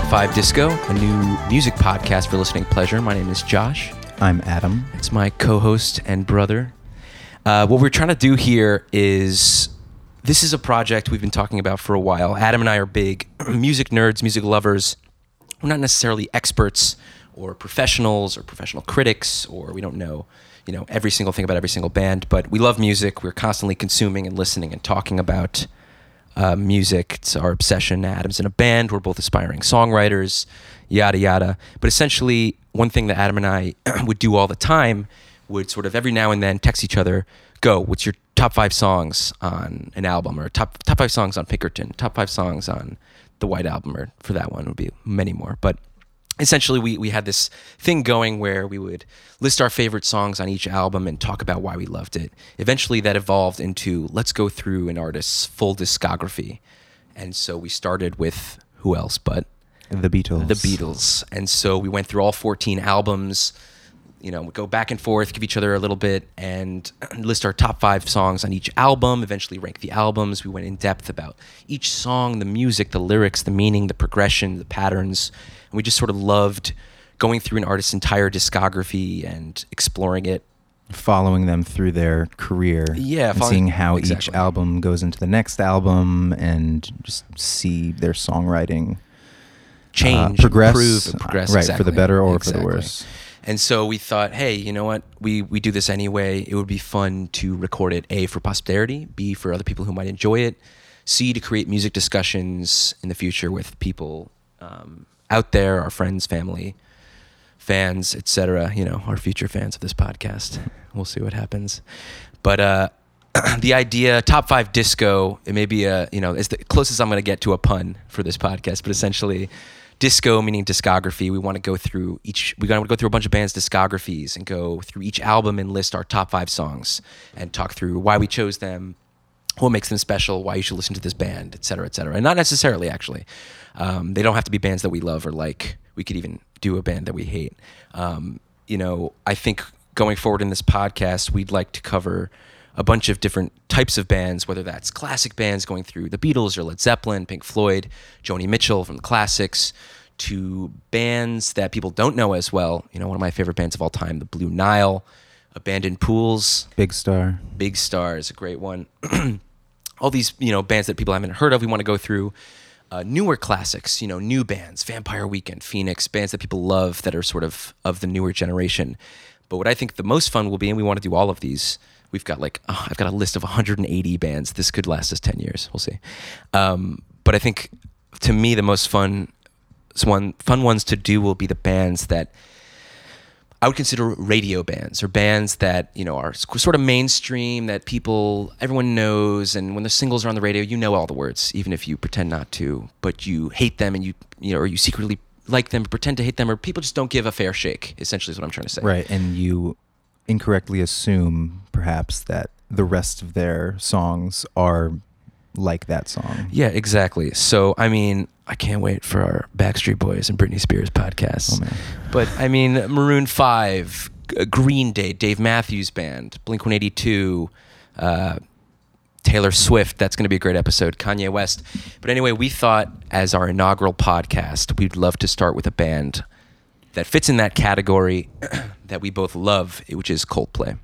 Top 5 Disco, a new music podcast for listening pleasure. My name is Josh. I'm Adam. It's my co host and brother. Uh, what we're trying to do here is this is a project we've been talking about for a while. Adam and I are big music nerds, music lovers. We're not necessarily experts or professionals or professional critics, or we don't know, you know, every single thing about every single band, but we love music. We're constantly consuming and listening and talking about uh, music. It's our obsession. Adam's in a band. We're both aspiring songwriters, yada, yada. But essentially, one thing that Adam and I would do all the time would sort of every now and then text each other, go, what's your top five songs on an album or top, top five songs on Pinkerton, top five songs on the White Album, or for that one would be many more. But essentially we, we had this thing going where we would list our favorite songs on each album and talk about why we loved it. Eventually that evolved into let's go through an artist's full discography. And so we started with who else but The Beatles. the beatles. And so we went through all 14 albums. You know we go back and forth give each other a little bit and list our top five songs on each album eventually rank the albums. We went in depth about each song the music the lyrics the meaning the progression the patterns and we just sort of loved going through an artist's entire discography and exploring it Following them through their career. Yeah, seeing how each album goes into the next album and just see their songwriting change, uh, progress. improve, progress. uh, right, for the better or for the worse. And so we thought, hey, you know what? We we do this anyway. It would be fun to record it. A for posterity. B for other people who might enjoy it. C to create music discussions in the future with people um, out there, our friends, family, fans, etc. You know, our future fans of this podcast. We'll see what happens. But uh, the idea, top five disco, it may be a you know, it's the closest I'm going to get to a pun for this podcast. But essentially, disco meaning discography. We want to go through each. We want to go through a bunch of bands' discographies and go through each album and list our top five songs and talk through why we chose them, what makes them special, why you should listen to this band, et cetera, et cetera. And not necessarily, actually. Um, they don't have to be bands that we love or like. We could even do a band that we hate. Um, you know, I think going forward in this podcast, we'd like to cover a bunch of different types of bands, whether that's classic bands going through the Beatles or Led Zeppelin, Pink Floyd, Joni Mitchell from the classics, to bands that people don't know as well. You know, one of my favorite bands of all time, the Blue Nile, Abandoned Pools, Big Star. Big Star is a great one. All these, you know, bands that people haven't heard of. We want to go through uh, newer classics, you know, new bands, Vampire Weekend, Phoenix, bands that people love that are sort of of the newer generation. But what I think the most fun will be, and we want to do all of these. We've got like oh, I've got a list of 180 bands. This could last us 10 years. We'll see. Um, but I think to me the most fun one fun ones to do will be the bands that I would consider radio bands or bands that you know are sort of mainstream that people everyone knows and when the singles are on the radio you know all the words even if you pretend not to but you hate them and you you know or you secretly like them pretend to hate them or people just don't give a fair shake essentially is what I'm trying to say Right. And you incorrectly assume, perhaps, that the rest of their songs are like that song. yeah exactly so I mean I can't wait for our Backstreet Boys and Britney Spears podcasts Oh. But I mean, Maroon Five, Green Day, Dave Matthews Band, Blink One Eighty Two, uh, Taylor Swift. That's going to be a great episode. Kanye West. But anyway, we thought as our inaugural podcast, we'd love to start with a band that fits in that category that we both love, which is Coldplay.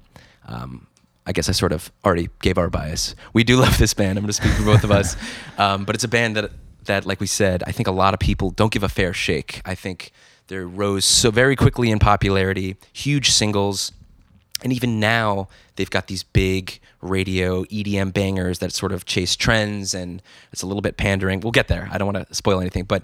Um, I guess I sort of already gave our bias. We do love this band. I'm going to speak for both of us, um, but it's a band that that, like we said, I think a lot of people don't give a fair shake. I think they rose so very quickly in popularity, huge singles, and even now they've got these big radio EDM bangers that sort of chase trends, and it's a little bit pandering. We'll get there. I don't want to spoil anything, but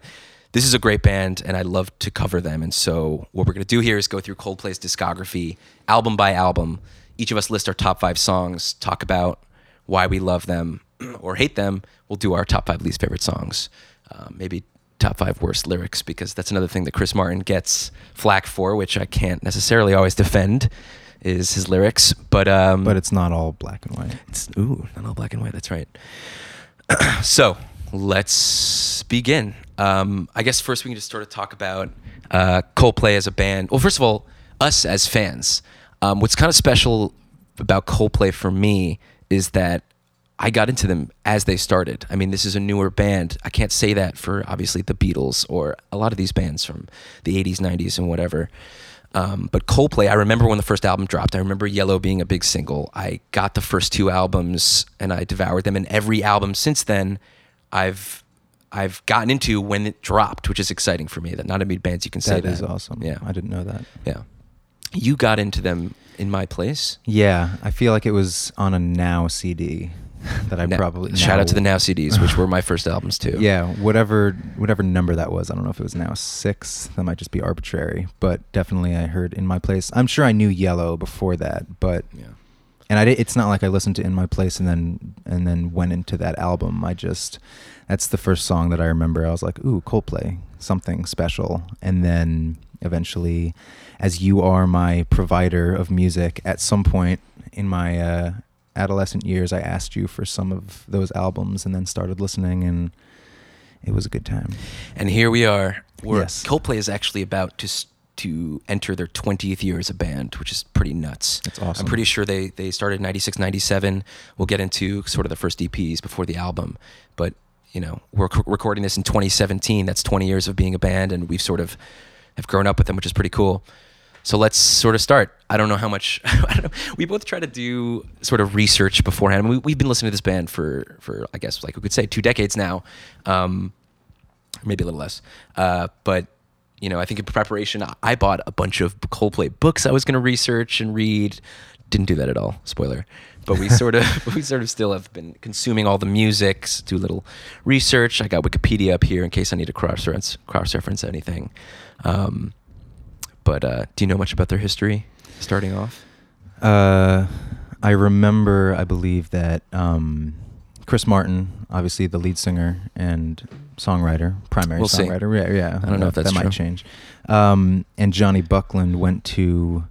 this is a great band, and I love to cover them. And so what we're going to do here is go through Coldplay's discography, album by album. Each of us list our top five songs, talk about why we love them or hate them. We'll do our top five least favorite songs, uh, maybe top five worst lyrics, because that's another thing that Chris Martin gets flack for, which I can't necessarily always defend, is his lyrics. But um, But it's not all black and white. it's ooh, not all black and white. That's right. so let's begin. Um, I guess first we can just sort of talk about uh, Coldplay as a band. Well, first of all, us as fans. Um, what's kind of special about Coldplay for me is that I got into them as they started. I mean, this is a newer band. I can't say that for obviously the Beatles or a lot of these bands from the 80s, 90s, and whatever. Um, but Coldplay, I remember when the first album dropped. I remember Yellow being a big single. I got the first two albums and I devoured them. And every album since then, I've I've gotten into when it dropped, which is exciting for me. That not many bands you can say That that is awesome. Yeah, I didn't know that. yeah. You got into them in my place. Yeah, I feel like it was on a Now CD that I Now- probably shout out to the Now CDs, which were my first albums too. Yeah, whatever whatever number that was. I don't know if it was now six. That might just be arbitrary, but definitely I heard in my place. I'm sure I knew Yellow before that, but yeah. and I did, it's not like I listened to In My Place and then and then went into that album. I just that's the first song that I remember. I was like, ooh, Coldplay, something special. And then eventually, as you are my provider of music, at some point in my uh, adolescent years, I asked you for some of those albums and then started listening, and it was a good time. And here we are. We're, Yes. Coldplay is actually about to s- to enter their 20th year as a band, which is pretty nuts. That's awesome. I'm pretty sure they they started in 96, 97. We'll get into sort of the first EPs before the album, but you know we're c- recording this in 2017. That's 20 years of being a band, and we've sort of have grown up with them, which is pretty cool. So let's sort of start. I don't know how much. I don't know. We both try to do sort of research beforehand. We, we've been listening to this band for for I guess like we could say two decades now. Um, maybe a little less. Uh, but you know, I think in preparation, I- bought a bunch of Coldplay books I was going to research and read. Didn't do that at all. Spoiler. But we sort of we sort of still have been consuming all the music, do a little research. I got Wikipedia up here in case I need to cross reference cross reference anything. Um, but uh, do you know much about their history? Starting off, Uh, I remember, I believe that um, Chris Martin, obviously the lead singer and songwriter, primary We'll see. songwriter. Yeah, yeah. I don't know if that, that's that true. might change. Um, and Jonny Buckland went to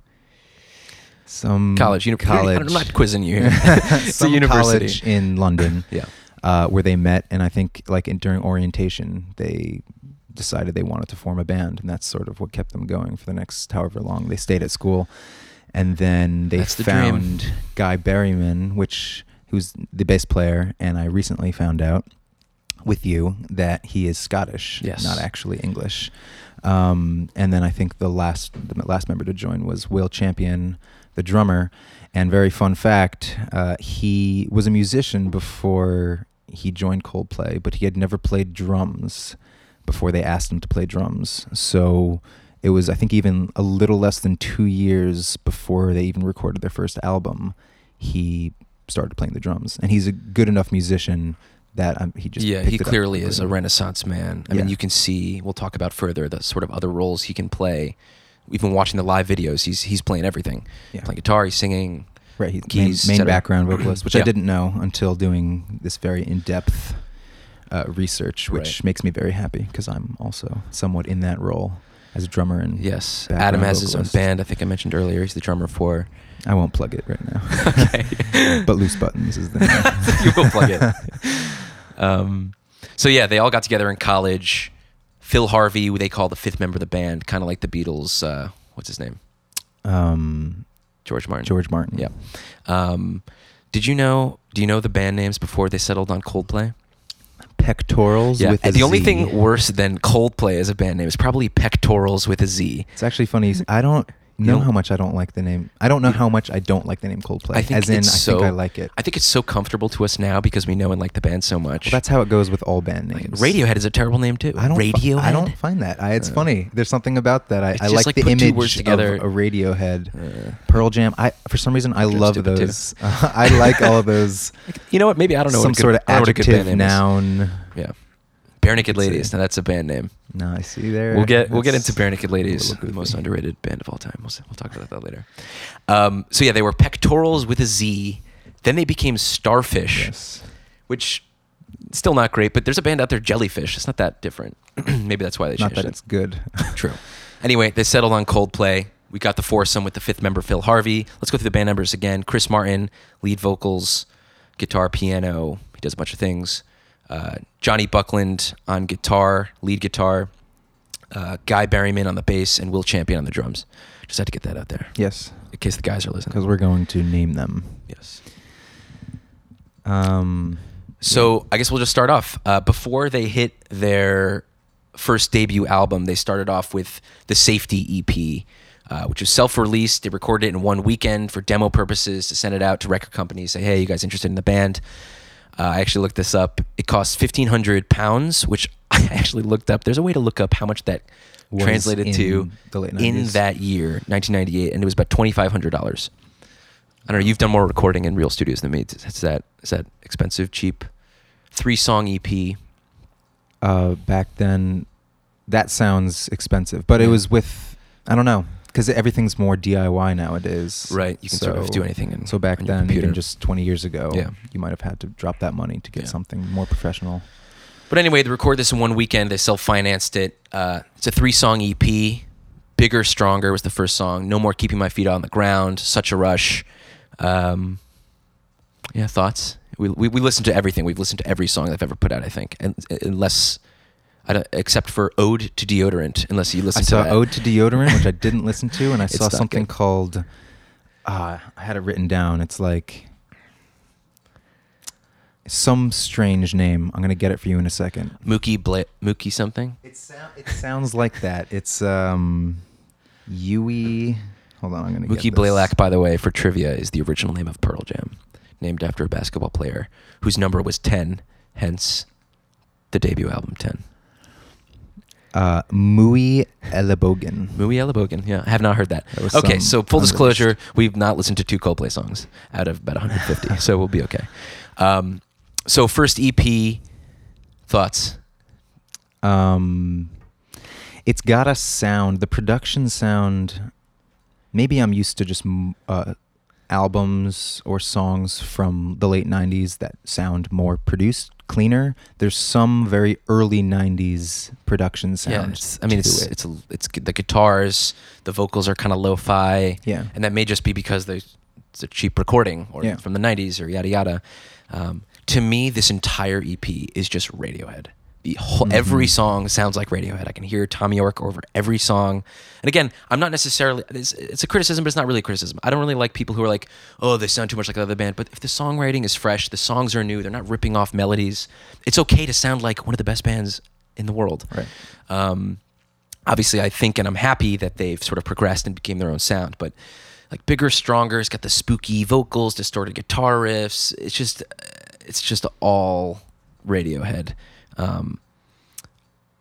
some college, uni- college. I'm not quizzing you here. it's a some university college in London. Yeah. uh, where they met, and I think like in, during orientation they decided they wanted to form a band, and that's sort of what kept them going for the next however long they stayed at school. And then they That's the dream. found Guy Berryman, which who's the bass player, and I recently found out with you that he is Scottish, Yes. not actually English. Um, and then I think the last the last member to join was Will Champion, the drummer. And very fun fact, uh, he was a musician before he joined Coldplay, but he had never played drums before they asked him to play drums. So it was, I think, even a little less than two years before they even recorded their first album, he started playing the drums. And he's a good enough musician that um, he just yeah, he clearly is a renaissance man. I mean, you can see. We'll talk about further the sort of other roles he can play. Even watching the live videos, he's he's playing everything. Yeah. Playing guitar, he's singing. Right, he's keys, main, main background vocalist, which I didn't know until doing this very in-depth uh, research, which Right. makes me very happy because I'm also somewhat in that role as a drummer and Yes, Adam has his own band. I think I mentioned earlier. He's the drummer for. I won't plug it right now. Okay. but Loose Buttons is the name. you will plug it. Um, so yeah, they all got together in college. Phil Harvey, who they call the fifth member of the band, kind of like the Beatles. Uh, what's his name? um, George Martin. George Martin. Yeah. Um, did you know? Do you know the band names before they settled on Coldplay? Pectorals Yeah. with a the only Z. thing worse than Coldplay as a band name is probably Pectorals with a Z. It's actually funny. I don't know how much I don't like the name. I don't know how much I don't like the name Coldplay. I think As in, it's I so, think I like it. I think it's so comfortable to us now because we know and like the band so much. Well, that's how it goes with all band names. Radiohead is a terrible name too. I don't. fi- Radiohead. I don't find that. I, it's Uh, funny. There's something about that. I, It's I just like, like the put two image words together. of a Radiohead, Uh, Pearl Jam. I for some reason I love stupid, too. those. I like all of those. you know what? Maybe I don't know. some what a good, sort of I don't know what a good adjective band name is. noun. Yeah. Barenaked. Ladies. Now that's a band name. No, I see there. We'll get we'll get into Barenaked Ladies, the most underrated band of all time. We'll see, we'll talk about that later. Um, so yeah, they were pectorals with a Z. Then they became Starfish, Yes. which still not great. But there's a band out there, Jellyfish. It's not that different. Maybe that's why they changed Not that it. it's good. True. Anyway, they settled on Coldplay. We got the foursome with the fifth member, Phil Harvey. Let's go through the band members again. Chris Martin, lead vocals, guitar, piano. He does a bunch of things. Uh, Jonny Buckland on guitar, lead guitar. Uh, Guy Berryman on the bass, and Will Champion on the drums. Just had to get that out there yes, in case the guys are listening. because we're going to name them. Yes. Um, So I guess we'll just start off. Uh, before they hit their first debut album, they started off with the Safety EP, uh, which was self-released. They recorded it in one weekend for demo purposes to send it out to record companies. Say, hey, you guys interested in the band? Uh, I actually looked this up. It costs fifteen hundred pounds, which I actually looked up. There's a way to look up how much that Was translated in to the late in 90s. that year, 1998, and it was about twenty five hundred dollars. I don't know. You've done more recording in real studios than me. Is that is that expensive, cheap? Three song EP. uh, back then, that sounds expensive, but it was with I don't know because everything's more DIY nowadays. Right, you can sort of do anything in- so back then, computer. even just 20 years ago, Yeah. you might have had to drop that money to get Yeah. something more professional. But anyway, they record this in one weekend. They self financed it. Uh, it's a three song EP. Bigger, Stronger was the first song. No More Keeping My Feet on the Ground. Such a Rush. Um, yeah, thoughts? We, we, we listened to everything. We've listened to every song they've ever put out, I think. And unless, except for Ode to Deodorant, unless you listen to it. I to saw that. Ode to Deodorant, which I didn't listen to, and I saw something good. called. Uh, I had it written down. It's like some strange name. I'm gonna get it for you in a second. Mookie, Bla- Mookie something? It, sound, it sounds like that. It's um, Yui. Hold on, I'm gonna. Mookie get this. Blaylock, by the way, for trivia, is the original name of Pearl Jam, named after a basketball player whose number was 10, hence the debut album 10. Uh, Mooie Ellebogen. Mooie Ellebogen. Yeah, I have not heard that. That okay, so full disclosure, we've not listened to two Coldplay songs out of about 150, so we'll be okay. Um, so first EP thoughts. Um, it's got a sound. The production sound. Maybe I'm used to just uh, albums or songs from the late '90s that sound more produced, cleaner. There's some very early '90s production sounds. Yeah, I mean, it's it. it's a, it's the guitars, the vocals are kind of lo-fi. Yeah. and that may just be because they, it's a cheap recording or Yeah. from the '90s or yada yada. Um, to me, this entire EP is just Radiohead. The whole, Every Mhm. song sounds like Radiohead. I can hear Tommy York over every song. And again, I'm not necessarily. It's, it's a criticism, but it's not really a criticism. I don't really like people who are like, "Oh, they sound too much like the other band." But if the songwriting is fresh, the songs are new, they're not ripping off melodies. It's okay to sound like one of the best bands in the world. Right. Um, obviously, I think and I'm happy that they've sort of progressed and became their own sound. But like bigger, stronger, it's got the spooky vocals, distorted guitar riffs. It's just, it's just all Radiohead. Um,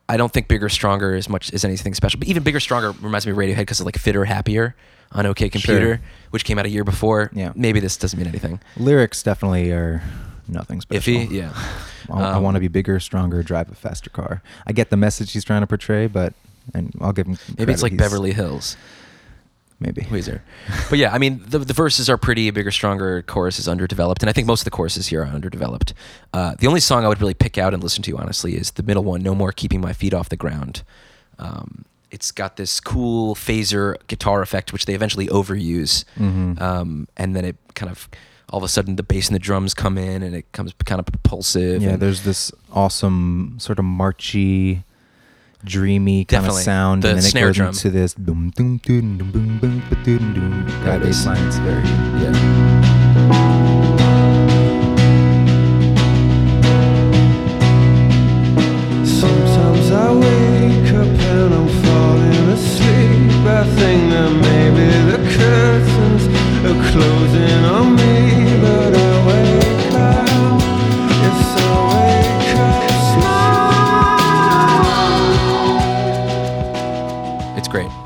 I don't think bigger, stronger as much as anything special. But even bigger, stronger reminds me of Radiohead because of like fitter, happier on OK Computer, Sure. which came out a year before. Yeah. Maybe this doesn't mean anything. Lyrics definitely are nothing special. Iffy, yeah. I, I Um, want to be bigger, stronger, drive a faster car. I get the message he's trying to portray, but and I'll give him. Maybe it's like he's- Beverly Hills. Maybe. Weezer. But yeah, I mean, the, the verses are pretty, bigger, stronger, chorus is underdeveloped, and I think most of the choruses here are underdeveloped. Uh, the only song I would really pick out and listen to, honestly, is the middle one, No More Keeping My Feet Off the Ground. Um, it's got this cool phaser guitar effect, which they eventually overuse. Mhm. Um, and then it kind of, all of a sudden, the bass and the drums come in, and it comes kind of propulsive. Yeah, and- there's this awesome sort of marchy, dreamy kind of sound, The and then it goes drum. into this boom, boom, boom, ba, doom, doom. That bass line is very. Yeah.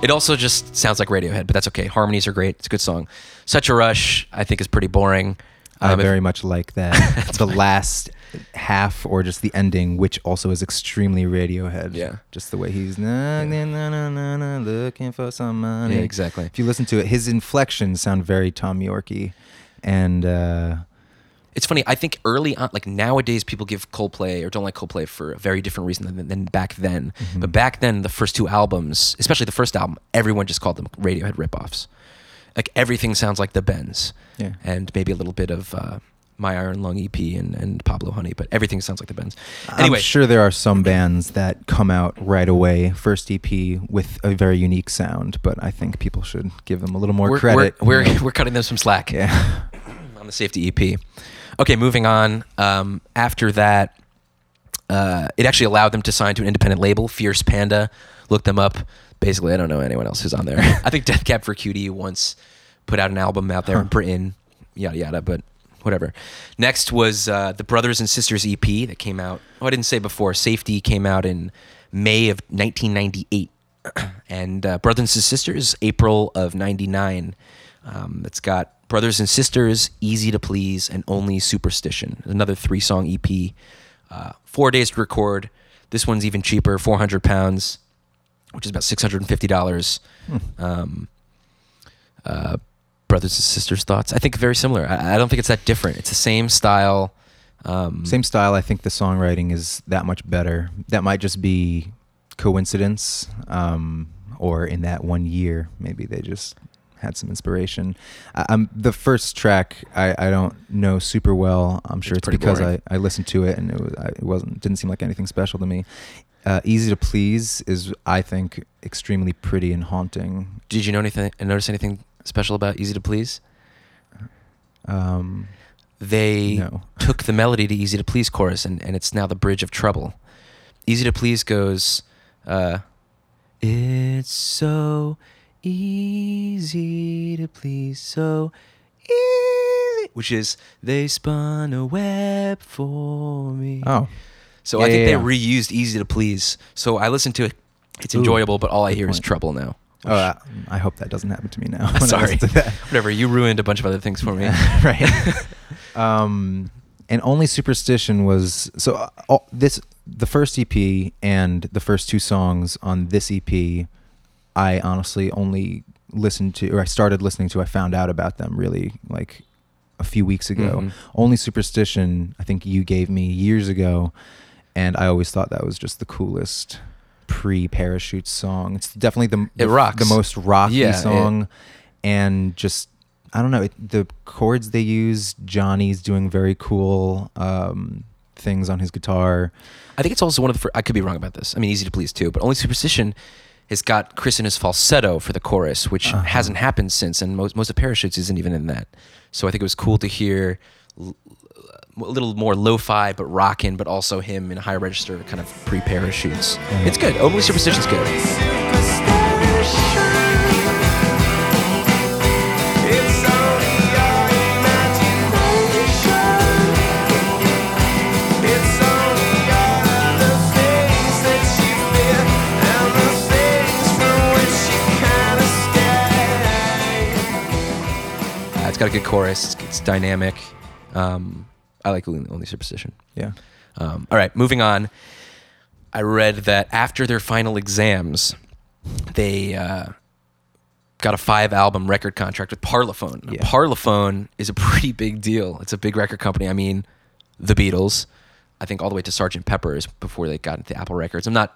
It also just sounds like Radiohead, but that's okay. Harmonies are great. It's a good song. Such a Rush, I think, is pretty boring. I Um, if- very much like that. It's the last half or just the ending, which also is extremely Radiohead. Yeah. Just the way he's na, na, na, na, na, na, looking for some money. Yeah, exactly. If you listen to it, his inflections sound very Tom Yorkie. And uh, It's funny. I think early on, like nowadays, people give Coldplay or don't like Coldplay for a very different reason than, than back then. Mm-hmm. But back then, the first two albums, especially the first album, everyone just called them Radiohead ripoffs. Like everything sounds like the Bends, Yeah. and maybe a little bit of uh, My Iron Lung EP and, and Pablo Honey, but everything sounds like the Bends. Anyway, I'm sure there are some bands that come out right away, first EP, with a very unique sound, but I think people should give them a little more we're, credit. We're, we're, we're cutting them some slack. yeah. On the Safety EP. Okay, moving on. Um, after that, uh, it actually allowed them to sign to an independent label, Fierce Panda. Look them up. Basically, I don't know anyone else who's on there. I think Death Cab for Cutie once put out an album out there in Britain, yada yada. But whatever. Next was uh, the Brothers and Sisters EP that came out. Oh, I didn't say before. Safety came out in May of 1998, and uh, Brothers and Sisters April of '99. Um, it's got Brothers and Sisters, Easy to Please, and Only Superstition. Another three-song EP. Uh, four days to record. This one's even cheaper, 400 pounds, which is about $650. Um, uh, brothers and sisters thoughts. I think very similar. I, I don't think it's that different. It's the same style. Um, Same style. I think the songwriting is that much better. That might just be coincidence, um, or in that one year, maybe they just had some inspiration. I, I'm the first track. I, I don't know super well. I'm sure It's it's, because boring. I, I listened to it and it was I, it wasn't didn't seem like anything special to me. Uh, Easy to please is I think extremely pretty and haunting. Did you know anything? Notice anything special about Easy to Please? Um, They No. took the melody to Easy to Please chorus, and, and it's now the Bridge of Trouble. Easy to Please goes, uh, It's so easy to please, so easy, which is, They spun a web for me. oh, So Yeah, I think yeah, they yeah. reused Easy to Please. So I listened to it. It's Ooh, enjoyable, but all I hear is. Trouble now. oh, I, I hope that doesn't happen to me now. Sorry. listen. Whatever. You ruined a bunch of other things for me. right. um, and only superstition was so uh, all, this the first EP and the first two songs on this EP. I honestly only listened to, or I started listening to. I found out about them really like a few weeks ago. Mhm. Only superstition. I think you gave me years ago, and I always thought that was just the coolest pre-parachute song. It's definitely the It rocks. the most rocky Yeah, it- song, and just I don't know it, the chords they use. Jonny's doing very cool um, things on his guitar. I think it's also one of the. I could be wrong about this. I mean, easy to please too, but only superstition has got Chris in his falsetto for the chorus, which Uh-huh. hasn't happened since, and most most of Parachutes isn't even in that. So I think it was cool to hear l- a little more lo-fi, but rockin', but also him in a high register, kind of pre-parachutes. Yeah. It's good. Only superstition's good. Got a good chorus. It's, it's dynamic. Um, I like only Only superstition. Yeah. Um, all right, moving on. I read that after their final exams, they uh, got a five album record contract with Parlophone. Yeah. Parlophone is a pretty big deal. It's a big record company. I mean, the Beatles, I think all the way to Sgt. Pepper's before they got into Apple Records. I'm not,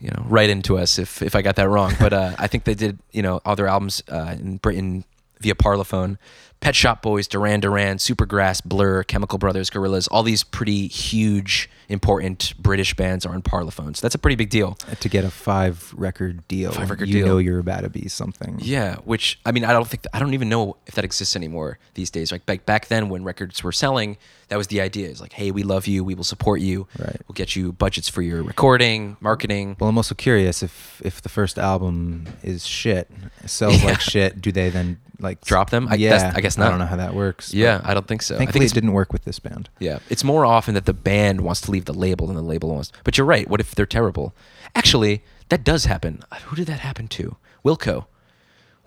you know, right into us if, if I got that wrong, but uh, I think they did, you know, all their albums uh, in Britain via Parlophone. Pet Shop Boys, Duran Duran, Supergrass, Blur, Chemical Brothers, Gorillaz, all these pretty huge, important British bands are on Parlophone. So that's a pretty big deal. To get a five record deal, Five record you deal. know you're about to be something. Yeah, which I mean, I don't think I don't even know if that exists anymore these days. Like back back then, when records were selling, that was the idea. It's like, hey, we love you, we will support you, Right. We'll get you budgets for your recording, marketing. Well, I'm also curious if if the first album is shit, sells Yeah. like shit, do they then like Drop them? I- yeah, I guess not. I don't know how that works. yeah, I don't think so. I think it didn't work with this band. Yeah, it's more often that the band wants to leave the label and the label wants. But you're right. What if they're terrible? Actually, that does happen. Who did that happen to? Wilco.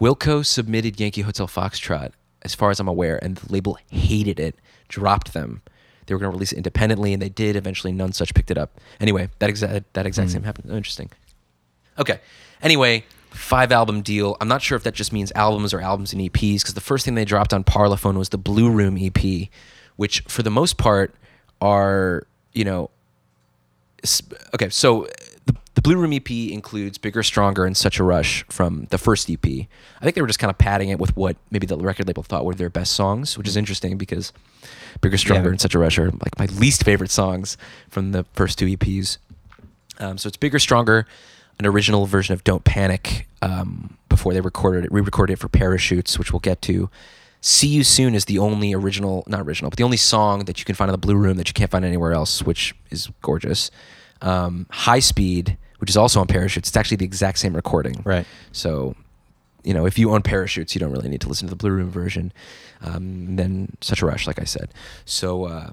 Wilco submitted Yankee Hotel Foxtrot, as far as I'm aware, and the label hated it, dropped them. They were going to release it independently, and they did. Eventually, Nonesuch picked it up. Anyway, that exact that exact Hmm. same happened. Oh, interesting. Okay. Anyway, five album deal. I'm not sure if that just means albums or albums and EPs because the first thing they dropped on Parlophone was the Blue Room EP, which for the most part are you know. Okay, so the, the Blue Room EP includes Bigger, Stronger, and Such a Rush from the first EP. I think they were just kind of padding it with what maybe the record label thought were their best songs, which is interesting because Bigger, Stronger, Yeah. and Such a Rush are like my least favorite songs from the first two EPs. Um, so it's bigger, stronger, an original version of "Don't Panic" um, before they recorded it, re-recorded it for Parachutes, which we'll get to. See You Soon is the only original, not original, but the only song that you can find on the Blue Room that you can't find anywhere else, which is gorgeous. Um, High Speed, which is also on Parachutes, it's actually the exact same recording. Right. So, you know, if you own Parachutes, you don't really need to listen to the Blue Room version. Um, then Such a Rush, like I said. So, uh,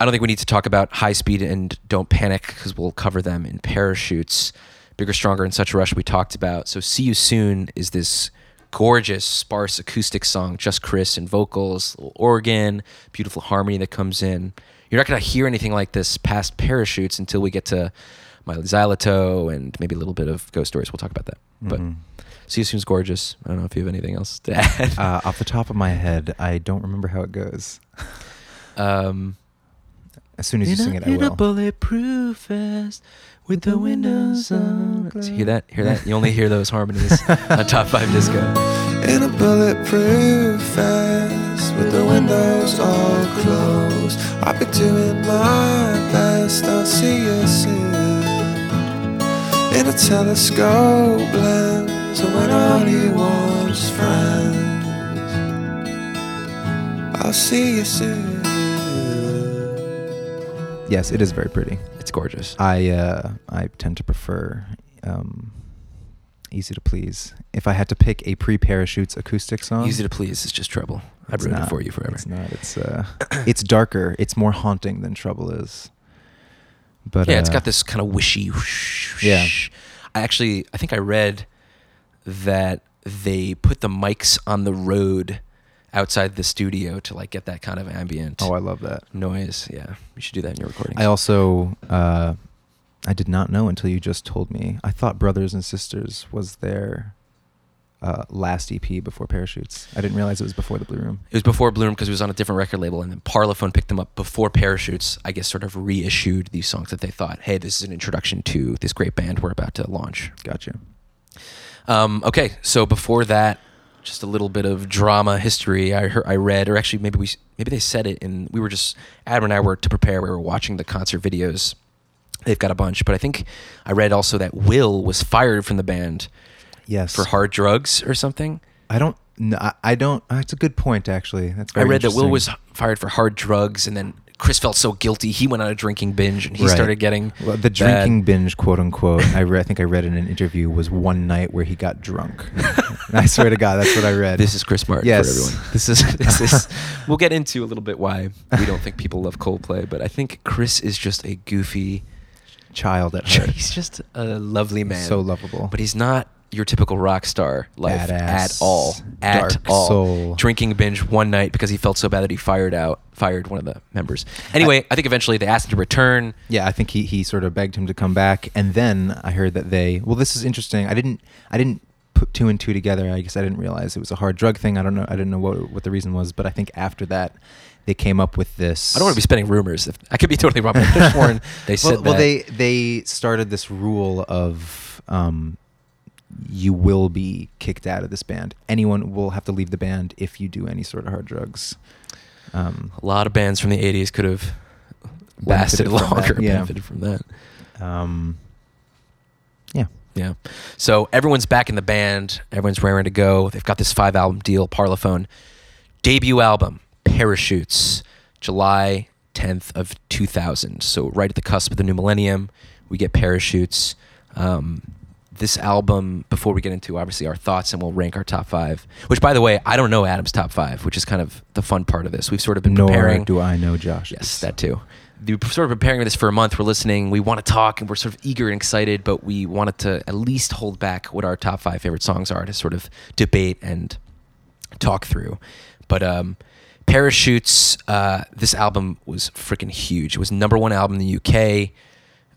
I don't think we need to talk about High Speed and Don't Panic because we'll cover them in Parachutes. Bigger, Stronger, and Such a Rush we talked about. So, See You Soon is this gorgeous, sparse acoustic song, just Chris and vocals, little organ, beautiful harmony that comes in. You're not going to hear anything like this past Parachutes until we get to Mylo Xyloto and maybe a little bit of Ghost Stories. We'll talk about that. But Mhm. See You Soon's gorgeous. I don't know if you have anything else to add. Uh, off the top of my head, I don't remember how it goes. um, As soon as you sing it, I in a will. bulletproof vest with the windows on. Hear that? Hear that? You only hear those harmonies on Top Five Disco. In a bulletproof vest with the windows all closed. I'll be doing my best. I'll see you soon. In a telescope lens, and when all he wants friends. I'll see you soon. Yes, it is very pretty. It's gorgeous. I uh, I tend to prefer um, Easy to Please. If I had to pick a pre-parachutes acoustic song, Easy to please is just trouble. I've ruined it for you forever. It's not. It's uh, it's darker. It's more haunting than Trouble is. But yeah, it's got this kind of wishy. Whoosh, Yeah. whoosh. I actually, I think I read that they put the mics on the road outside the studio to like get that kind of ambient Oh, I love that. noise. Yeah, you should do that in your recordings. I also uh, I did not know until you just told me. I thought Brothers and Sisters was their uh, last EP before Parachutes. I didn't realize it was before the Blue Room. It was before Blue Room because it was on a different record label, and then Parlophone picked them up before Parachutes. I guess sort of reissued these songs that they thought, hey, this is an introduction to this great band we're about to launch. Gotcha. Um, okay, so before that, just a little bit of drama history. I heard, I read, or actually maybe we, maybe they said it, and we were just Adam and I were to prepare. We were watching the concert videos. They've got a bunch, but I think I read also that Will was fired from the band Yes. for hard drugs or something. I don't. No, I, don't. Uh, it's a good point, actually. That's. I read that Will was fired for hard drugs, and then Chris felt so guilty he went on a drinking binge, and he Right. started getting Well, the bad. drinking binge, quote unquote. I, re- I think I read in an interview was one night where he got drunk. I swear to God, that's what I read. This is Chris Martin Yes. for everyone. This is this is. we'll get into a little bit why we don't think people love Coldplay, but I think Chris is just a goofy. child at heart. He's just a lovely man, So lovable. but he's not your typical rock star life at all. At dark all. soul. Drinking binge one night because he felt so bad that he fired out fired one of the members. Anyway, I, think eventually they asked him to return. Yeah, I think he, he sort of begged him to come back, and then I heard that they. Well, this is interesting. I didn't I didn't put two and two together. I guess I didn't realize it was a hard drug thing. I don't know. I didn't know what what the reason was, but I think after that, they came up with this. I don't want to be spending rumors. If, I could be totally wrong. But sworn they said well, well, they they started this rule of um, you will be kicked out of this band. Anyone will have to leave the band if you do any sort of hard drugs. Um, a lot of bands from the '80s could have lasted longer, yeah. benefited from that. um, yeah. So everyone's back in the band. Everyone's raring to go. They've got this five album deal, Parlophone. Debut album, Parachutes, July 10th of 2000. So right at the cusp of the new millennium, we get Parachutes. Um, this album, before we get into obviously our thoughts and we'll rank our top five, which by the way, I don't know Adam's top five, which is kind of the fun part of this. We've sort of been Nor preparing. do I know Josh. Yes, that too. We're sort of preparing this for a month. We're listening. We want to talk, and we're sort of eager and excited, but we wanted to at least hold back what our top five favorite songs are to sort of debate and talk through. But um, Parachutes, uh, this album was freaking huge. It was number one album in the UK.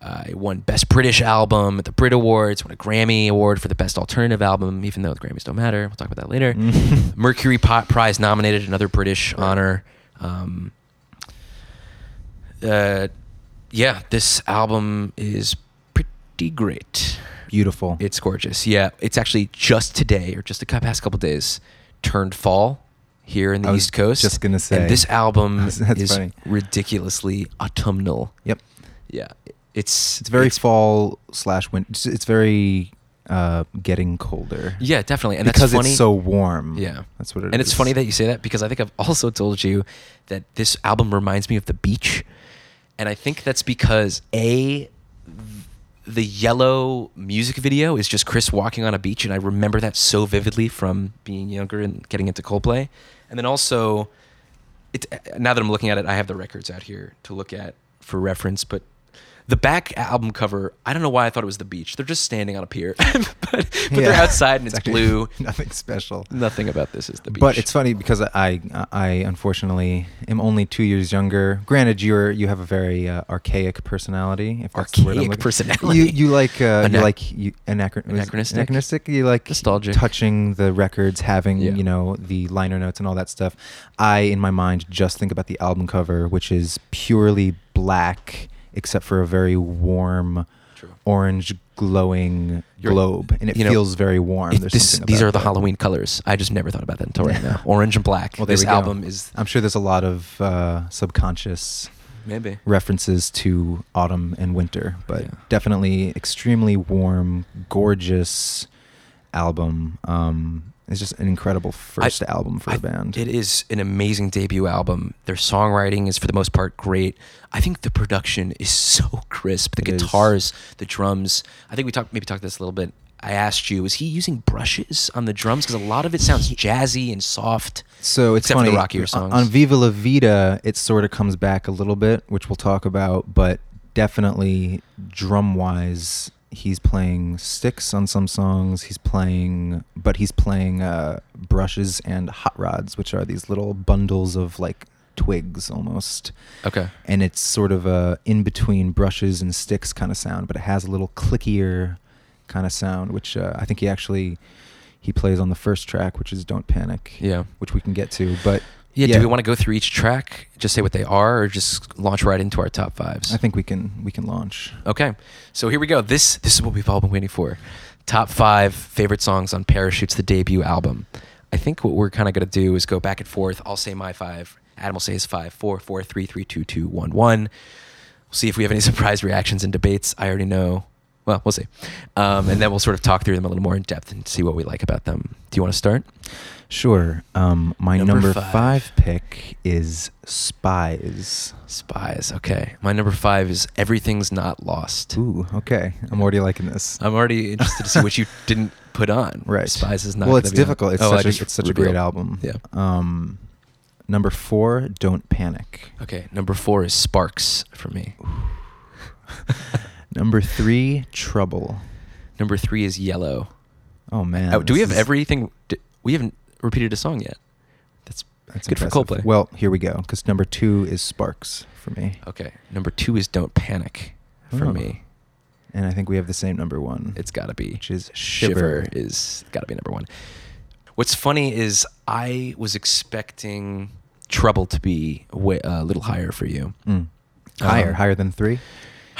Uh, it won Best British Album at the Brit Awards. Won a Grammy Award for the Best Alternative Album, even though the Grammys don't matter. We'll talk about that later. Mercury Pot Prize nominated, another British honor. Um, uh, yeah, this album is pretty great. Beautiful. It's gorgeous. Yeah, it's actually just today or just the past couple days turned fall here in the East Coast. just gonna say. and this album is funny. ridiculously autumnal. yep. Yeah, it's It's very fall slash winter. It's, it's very uh, getting colder. Yeah, definitely. And because that's funny. it's so warm. Yeah. that's what it is. and it's funny that you say that because I think I've also told you that this album reminds me of the beach. And I think that's because A, the yellow music video is just Chris walking on a beach. And I remember that so vividly from being younger and getting into Coldplay. And then also, it, now that I'm looking at it, I have the records out here to look at for reference. But the back album cover, I don't know why I thought it was the beach. They're just standing on a pier, but, but they're outside and it's, actually blue. Nothing special. Nothing about this is the beach. But it's funny because I, I unfortunately am only two years younger. Granted, you're you have a very uh, archaic personality. If that's the word I'm Archaic personality. You you like uh, Ana- you like you, anachron- Anachronistic? Anachronistic. You like Nostalgic. touching the records, having Yeah. you know the liner notes and all that stuff. I in my mind just think about the album cover, which is purely black except for a very warm. True. Orange glowing You're- globe, and it you know, feels very warm. This, these are the that. Halloween colors. I just never thought about that until right now. Orange and black. Well, this we album is I'm sure there's a lot of uh, subconscious maybe. references to autumn and winter, but Yeah. definitely extremely warm, gorgeous album. Um, it's just an incredible first album for I- a band. It is an amazing debut album. Their songwriting is for the most part great. I think the production is so crisp. The It is. guitars, the drums. I think we talked maybe talked this a little bit. I asked you, was he using brushes on the drums? Because a lot of it sounds jazzy and soft. So it's the funny. rockier on- songs. On Viva La Vida, it sort of comes back a little bit, which we'll talk about, but definitely drum wise, he's playing sticks on some songs. He's playing, but he's playing uh, brushes and hot rods, which are these little bundles of like twigs almost. Okay. And it's sort of a in between brushes and sticks kind of sound, but it has a little clickier kind of sound, which uh, I think he actually he plays on the first track, which is "Don't Panic." Yeah. which we can get to. But Yeah, do we want to go through each track, just say what they are, or just launch right into our top fives? I think we can we can launch. Okay, so here we go. This this is what we've all been waiting for. Top five favorite songs on Parachutes, the debut album. I think what we're kind of gonna do is go back and forth. I'll say my five. Adam will say his five. Four, four, three, three, two, two, one, one. We'll see if we have any surprise reactions and debates. I already know. Well, we'll see. Um, and then we'll sort of talk through them a little more in depth and see what we like about them. Do you want to start? Sure. Um, my Number number, five. five. pick is Spies. Spies. Okay. My number five is Everything's Not Lost. Ooh, okay. I'm already liking this. I'm already interested to see what you didn't put on. right. Spies is not. Well, it's difficult. It's Oh, such a, it's such a great album. Yeah. Um, number four, Don't Panic. Okay, number four is Sparks for me. Number three, Trouble. Number three is Yellow. Oh man. Oh, do we have is- everything? We haven't repeated a song yet. That's That's good for impressive. Coldplay. Well, here we go. Because number two is Sparks for me, okay. Number two is Don't Panic for Oh. me. and I think we have the same number one. It's got to be. which is Shiver Shiver. is got to be number one. What's funny is I was expecting Trouble to be way, a little higher for you. Mm. Higher, Um, higher than three.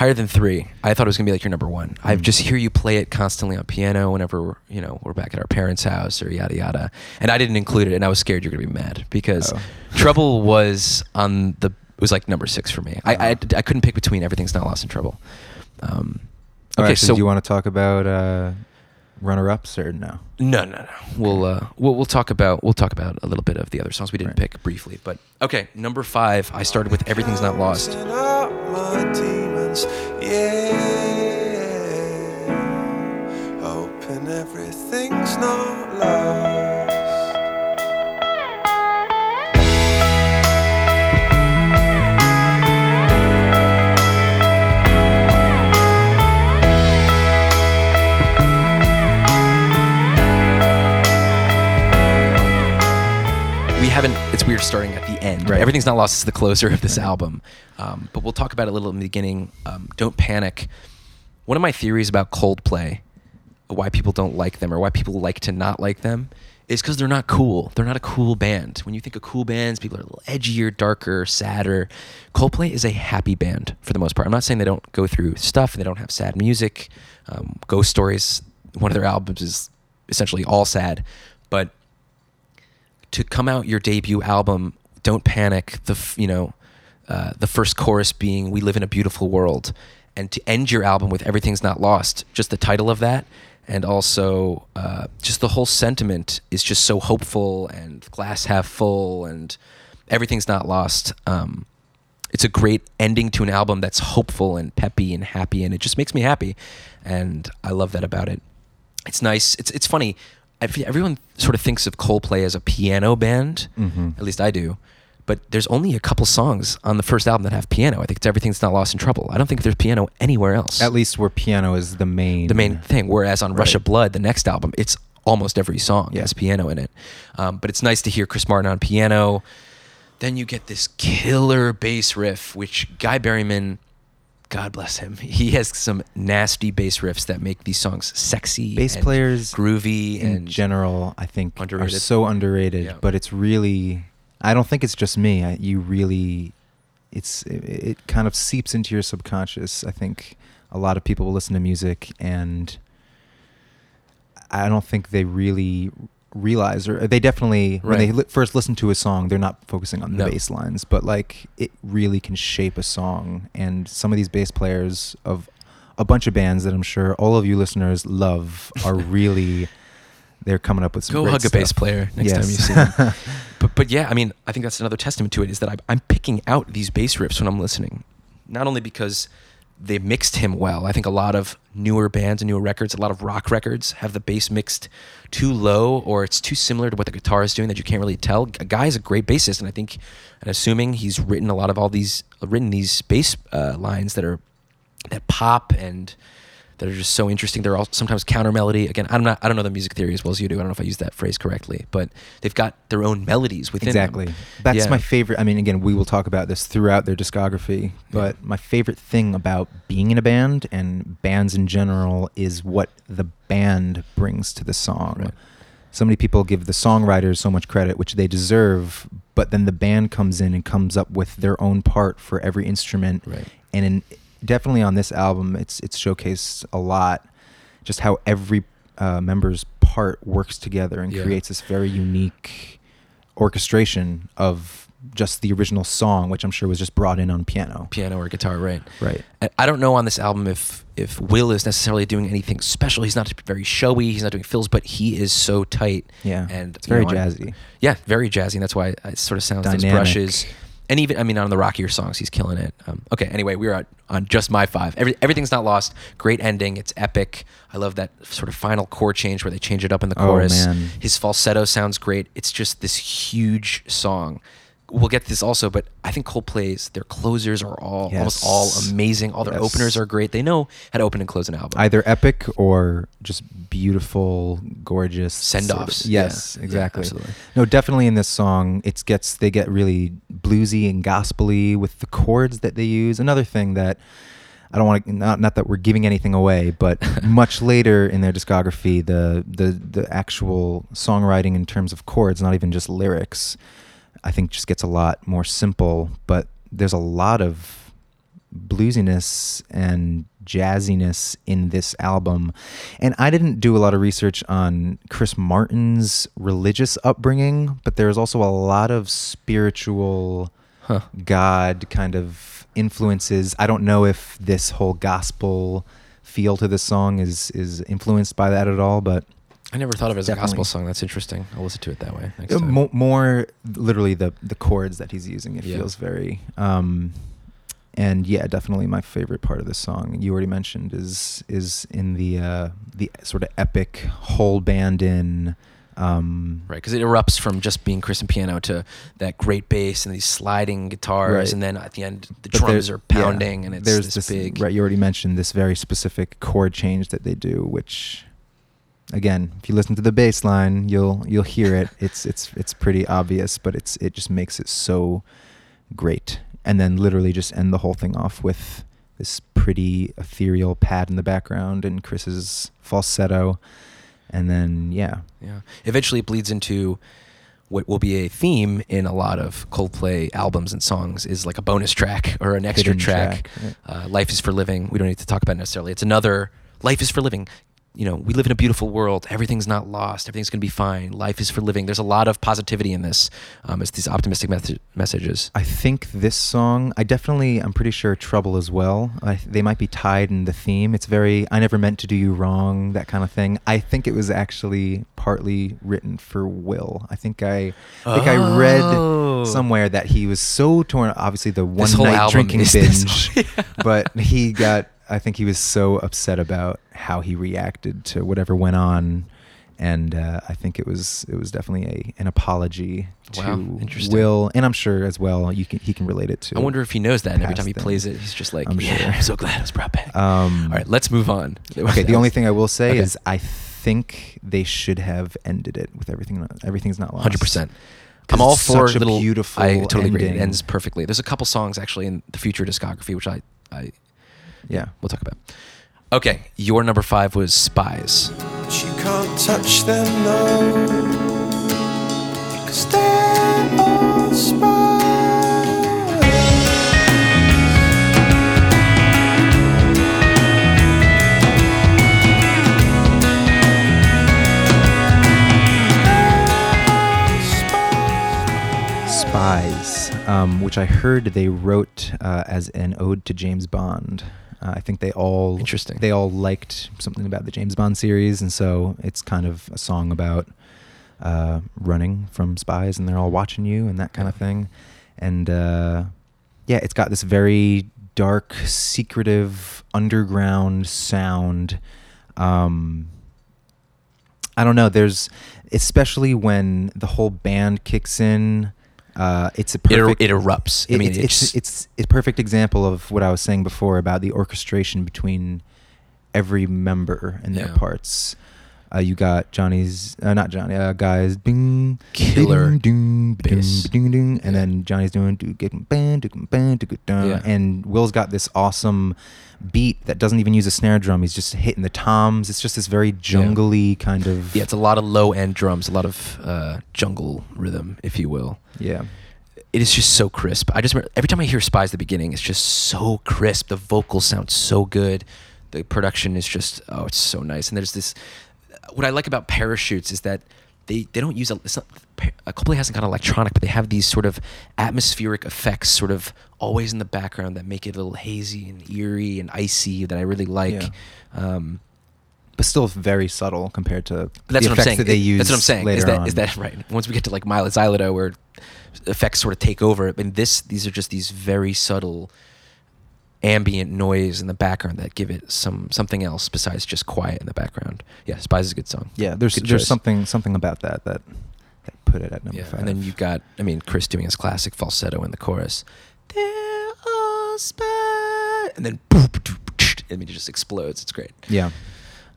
Higher than three. I thought it was gonna be like your number one. I Mm. just hear you play it constantly on piano whenever you know we're back at our parents' house or yada yada. And I didn't include it, and I was scared you're gonna be mad because Oh. Trouble was on the it was like number six for me. I, I Oh. I couldn't pick between Everything's Not Lost and Trouble. Um, okay, right, so do you want to talk about uh, runner-ups or no? no, no, no. We'll uh, we'll we'll talk about we'll talk about a little bit of the other songs we didn't Right. pick briefly. But okay, number five. I started with Everything's Not Lost. My yeah. Hoping everything's not lost. haven't it's weird starting at the end. Right. everything's not lost is the closer of this album. Um, but we'll talk about it a little in the beginning. Um, don't panic. One of my theories about coldplay why people don't like them or why people like to not like them is because they're not cool. They're not a cool band. When you think of cool bands people are a little edgier darker sadder. Coldplay is a happy band for the most part. I'm not saying they don't go through stuff. And they don't have sad music. Um, ghost stories one of their albums is essentially all sad. But to come out your debut album, "Don't Panic," the you know, uh, the first chorus being "We live in a beautiful world," and to end your album with "Everything's not lost," just the title of that, and also uh, just the whole sentiment is just so hopeful and glass half full and everything's not lost. Um, it's a great ending to an album that's hopeful and peppy and happy, and it just makes me happy, and I love that about it. It's nice. It's it's funny. I feel Everyone sort of thinks of Coldplay as a piano band. Mhm. At least I do. But there's only a couple songs on the first album that have piano. I think it's Everything's Not Lost in Trouble. I don't think there's piano anywhere else. At least where piano is the main the main thing. Whereas on Rush Right. of Blood, the next album, it's almost every song Yeah. has piano in it. Um, but it's nice to hear Chris Martin on piano. Then you get this killer bass riff, which Guy Berryman, God bless him, he has some nasty bass riffs that make these songs sexy. Bass and players groovy in and general, I think, Underrated. are so underrated. Yeah. But it's really, I don't think it's just me. I, you really, it's it, it kind of seeps into your subconscious. I think a lot of people will listen to music, and I don't think they really realize, or they definitely when they li- first listen to a song, they're not focusing on the No. bass lines, but like it really can shape a song. And some of these bass players of a bunch of bands that I'm sure all of you listeners love are really they're coming up with some Go hug a bass player next time you see them. but but yeah, I mean, I think that's another testament to it is that I, I'm picking out these bass riffs when I'm listening, not only because they mixed him well. I think a lot of newer bands and newer records, a lot of rock records, have the bass mixed too low or it's too similar to what the guitar is doing that you can't really tell. A guy is a great bassist, and I think, and assuming he's written a lot of all these, written these bass uh, lines that are that pop and that are just so interesting. They're all sometimes counter melody. Again, I'm not. I don't know the music theory as well as you do. I don't know if I use that phrase correctly, but they've got their own melodies within them. Exactly. That's Yeah. my favorite. I mean, again, we will talk about this throughout their discography, but Yeah. my favorite thing about being in a band and bands in general is what the band brings to the song. Right. So many people give the songwriters so much credit, which they deserve, but then the band comes in and comes up with their own part for every instrument. Right. And in, definitely on this album, it's it's showcased a lot, just how every uh, member's part works together and Yeah. creates this very unique orchestration of just the original song, which I'm sure was just brought in on piano. Piano or guitar, right? Right. I- don't know on this album if if Will is necessarily doing anything special. He's not very showy. He's not doing fills, but he is so tight. Yeah. and It's very know, jazzy. yeah, very jazzy. And that's why it sort of sounds those Dynamic. brushes. And even I mean on the rockier songs, he's killing it. Um, okay, anyway, we're on, on just my five. Every, everything's not lost. Great ending. It's epic. I love that sort of final chord change where they change it up in the Oh, chorus. man. His falsetto sounds great. It's just this huge song. We'll get to this also, but I think Coldplay's their closers are all almost all amazing. All their Yes. openers are great. They know how to open and close an album. Either epic or just beautiful, gorgeous sort of- Send-offs. Yes, Yeah. Yeah, exactly. absolutely. No, definitely in this song, it gets they get really bluesy and gospely with the chords that they use. Another thing that I don't want to not not that we're giving anything away, but much later in their discography, the the the actual songwriting in terms of chords, not even just lyrics, I think just gets a lot more simple. But there's a lot of bluesiness and jazziness in this album. And I didn't do a lot of research on Chris Martin's religious upbringing, but there's also a lot of spiritual Huh. God kind of influences. I don't know if this whole gospel feel to this song is is influenced by that at all, but I never thought of it as a gospel song. That's interesting. I'll listen to it that way next Uh, time. mo- more literally the the chords that he's using. It Yeah. feels very. Um, and yeah, definitely my favorite part of this song. You already mentioned is is in the uh, the sort of epic whole band in. Um, Right, because it erupts from just being Chris and piano to that great bass and these sliding guitars, Right. and then at the end the but drums are yeah, pounding, and it's there's this, this big. Right, you already mentioned this very specific chord change that they do, which, again, if you listen to the bass line, you'll you'll hear it. It's it's it's pretty obvious, but it's it just makes it so great. And then literally just end the whole thing off with this pretty ethereal pad in the background and Chris's falsetto, and then yeah, Yeah. Eventually, it bleeds into what will be a theme in a lot of Coldplay albums and songs is like a bonus track or an extra Hidden track. track. Uh, Life is for living. We don't need to talk about it necessarily. It's another Life is for living. You know, we live in a beautiful world. Everything's not lost. Everything's going to be fine. Life is for living. There's a lot of positivity in this. Um, it's these optimistic mes- messages. I think this song, I definitely, I'm pretty sure Trouble as well. I, they might be tied in the theme. It's very, I never meant to do you wrong, that kind of thing. I think it was actually partly written for Will. I think I, I think I Oh. read somewhere that he was so torn. Obviously, the one night drinking binge, but he got. I think he was so upset about how he reacted to whatever went on. And uh, I think it was it was definitely a an apology to Wow, interesting. Will, and I'm sure as well you can he can relate it to. I wonder if he knows that. And every time he things. plays it, he's just like, I'm yeah, sure. I'm so glad I was brought back. Um, All right, let's move on. okay, the only thing I will say Okay. is I think they should have ended it with everything. Everything's not lost. Hundred percent. I'm all for such a little. beautiful I totally agree. It ends perfectly. There's a couple songs actually in the future discography which I, I, Yeah. we'll talk about. Okay, your number five was Spies. But you can't touch them, no. Cause they're all spies. Spies, um, which I heard they wrote uh, as an ode to James Bond. Uh, I think they all Interesting. They all liked something about the James Bond series, and so it's kind of a song about uh, running from spies, and they're all watching you and that kind of thing. And uh, yeah, it's got this very dark, secretive, underground sound. Um, I don't know. There's especially when the whole band kicks in. Uh, it's a It, er- perfect. it erupts. I mean, it's, it's, it's it's it's a perfect example of what I was saying before about the orchestration between every member and their Yeah. parts. Uh, you got Jonny's, uh, not Jonny, uh, guys, bing, Killer ding, ding, bass. ding, ding, and Yeah. then Jonny's doing do get bang, do bang, do dun, Yeah. and Will's got this awesome beat that doesn't even use a snare drum. He's just hitting the toms. It's just this very jungly kind of yeah, it's a lot of low end drums, a lot of uh, jungle rhythm, if you will. yeah. It is just so crisp. I just remember, every time I hear Spies at the beginning, it's just so crisp. The vocals sound so good. The production is just oh, it's so nice. And there's this. What I like about Parachutes is that they they don't use a. It's not, a Coldplay hasn't got electronic, but they have these sort of atmospheric effects, sort of always in the background that make it a little hazy and eerie and icy that I really like. Yeah. Um, but still very subtle compared to that's the what I'm effects saying. that they use. That's what I'm saying. Later Is that on. is that right? Once we get to like Mylo Xyloto, where effects sort of take over, I mean, this these are just these very subtle ambient noise in the background that give it some something else besides just quiet in the background. Yeah, Spies is a good song. Yeah, there's Good there's choice. something something about that that, that put it at number Yeah, five. and then you've got I mean Chris doing his classic falsetto in the chorus. They're all spies, and then boop, doop, I mean it just explodes. It's great. yeah,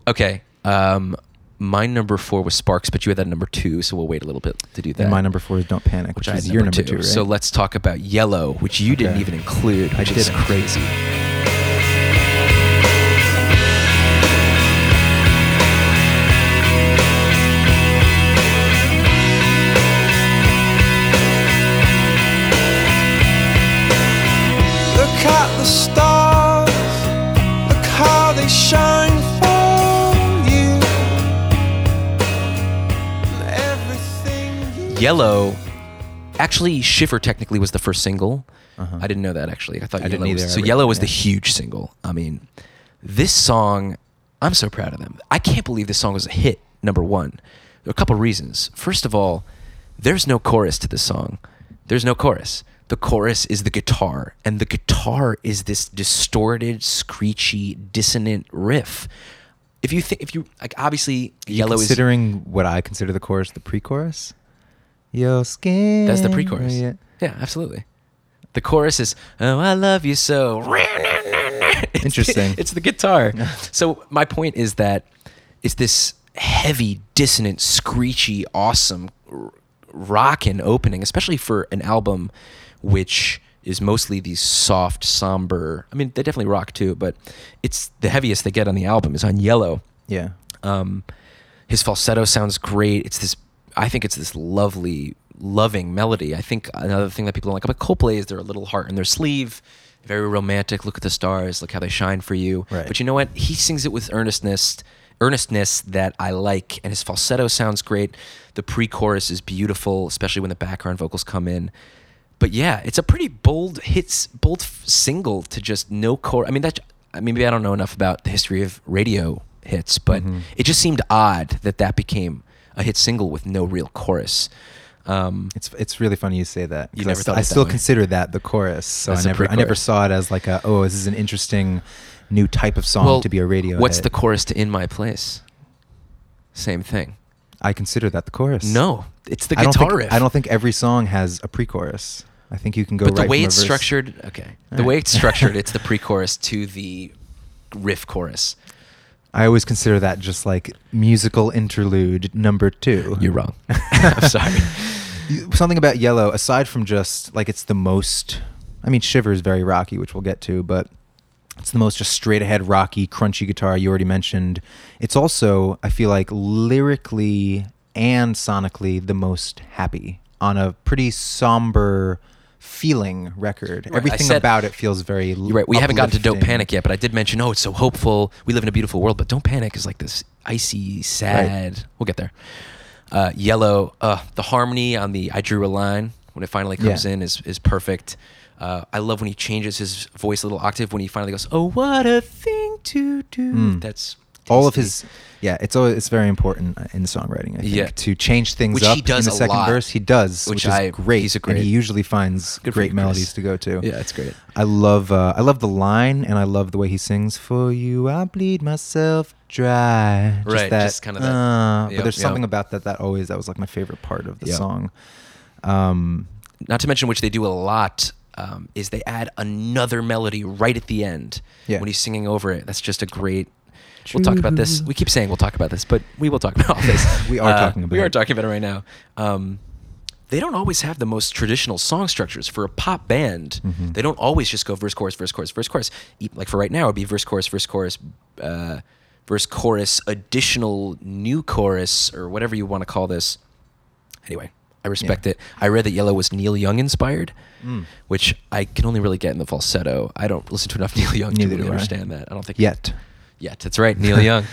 Okay. Um, my number four was Sparks, but you had that number two, so we'll wait a little bit to do that. and my number four is Don't Panic, which, which is your number, number two. two, right? So let's talk about Yellow, which you didn't even include, I which is didn't. crazy. Look at the stars, Yellow, actually, Shiver technically was the first single. Uh-huh. I didn't know that actually. I thought I Yellow didn't was, either. so I Yellow was the huge single. I mean, this song, I'm so proud of them. I can't believe this song was a hit number one. There are a couple reasons. First of all, there's no chorus to this song. There's no chorus. The chorus is the guitar, and the guitar is this distorted, screechy, dissonant riff. If you think, if you like, obviously, You Yellow is considering what I consider the chorus, the pre-chorus. Your skin. That's the pre-chorus. Yeah. Yeah, absolutely. The chorus is "Oh, I love you so." It's- Interesting. It's the guitar. so my point is that it's this heavy, dissonant, screechy, awesome, r- rockin' opening, especially for an album which is mostly these soft, somber. I mean, they definitely rock too, but it's the heaviest they get on the album is on Yellow. Yeah. Um, his falsetto sounds great. It's this. I think it's this lovely, loving melody. I think another thing that people don't like about Coldplay is they're a little heart in their sleeve, very romantic. Look at the stars. Look how they shine for you. Right. But you know what? He sings it with earnestness, earnestness that I like, and his falsetto sounds great. The pre-chorus is beautiful, especially when the background vocals come in. But yeah, it's a pretty bold hits, bold f- single to just no chorus. I mean, that maybe I don't know enough about the history of radio hits, but Mhm. it just seemed odd that that became a hit single with no real chorus. Um, It's it's really funny you say that. You I thought I that still way. consider that the chorus. So I That's the never I never saw it as like a oh this is an interesting new type of song well, to be a radio. What's hit. the chorus to "In My Place"? Same thing. I consider that the chorus. No, it's the I guitar think, riff. I don't think every song has a pre-chorus. I think you can go but right the way it's structured, okay, the Alright. way it's structured, it's the pre-chorus to the riff chorus. I always consider that just like musical interlude number two. You're wrong. I'm sorry. Something about Yellow, aside from just like it's the most. I mean, Shiver is very rocky, which we'll get to, but it's the most just straight ahead rocky, crunchy guitar you already mentioned. It's also, I feel like, lyrically and sonically the most happy on a pretty somber feeling record. Right, Everything said- about it feels very. You're right. We haven't gotten to "Don't. Panic" yet, but I did mention, oh, it's so hopeful. We live in a beautiful world, but "Don't Panic" is like this icy, sad. We'll get there. Uh, Yellow, uh, the harmony on the "I Drew a Line" when it finally comes Yeah. in is is perfect. Uh, I love when he changes his voice a little octave when he finally goes, "Oh, what a thing to do." Mm. That's all of his yeah it's always it's very important in songwriting i think Yeah. to change things Which up he does in the second lot, verse he does which which, is I- great he's a great and he usually finds Good great melodies to go to Yeah, it's great. i love uh, i love the line and i love the way he sings for you i bleed myself dry just Right, that, just kinda that- uh, yep, but there's yep. something about that that always that was like my favorite part of the Yep. song um not to mention which they do a lot um, is they add another melody right at the end Yeah. when he's singing over it that's just a great we'll talk about this. We keep saying we'll talk about this but we will talk about all this. We are Uh, talking about we are it. talking about it right now. Um, they don't always have the most traditional song structures for a pop band. Mhm. they don't always just go verse chorus verse chorus verse chorus. Like for right now it'd be verse chorus verse chorus uh, verse chorus additional new chorus or whatever you want to call this. Anyway i respect Yeah. it. I read that yellow was neil young inspired Mm. which i can only really get in the falsetto. I don't listen to enough neil young to really do I. understand that. I don't think yet yet that's right neil young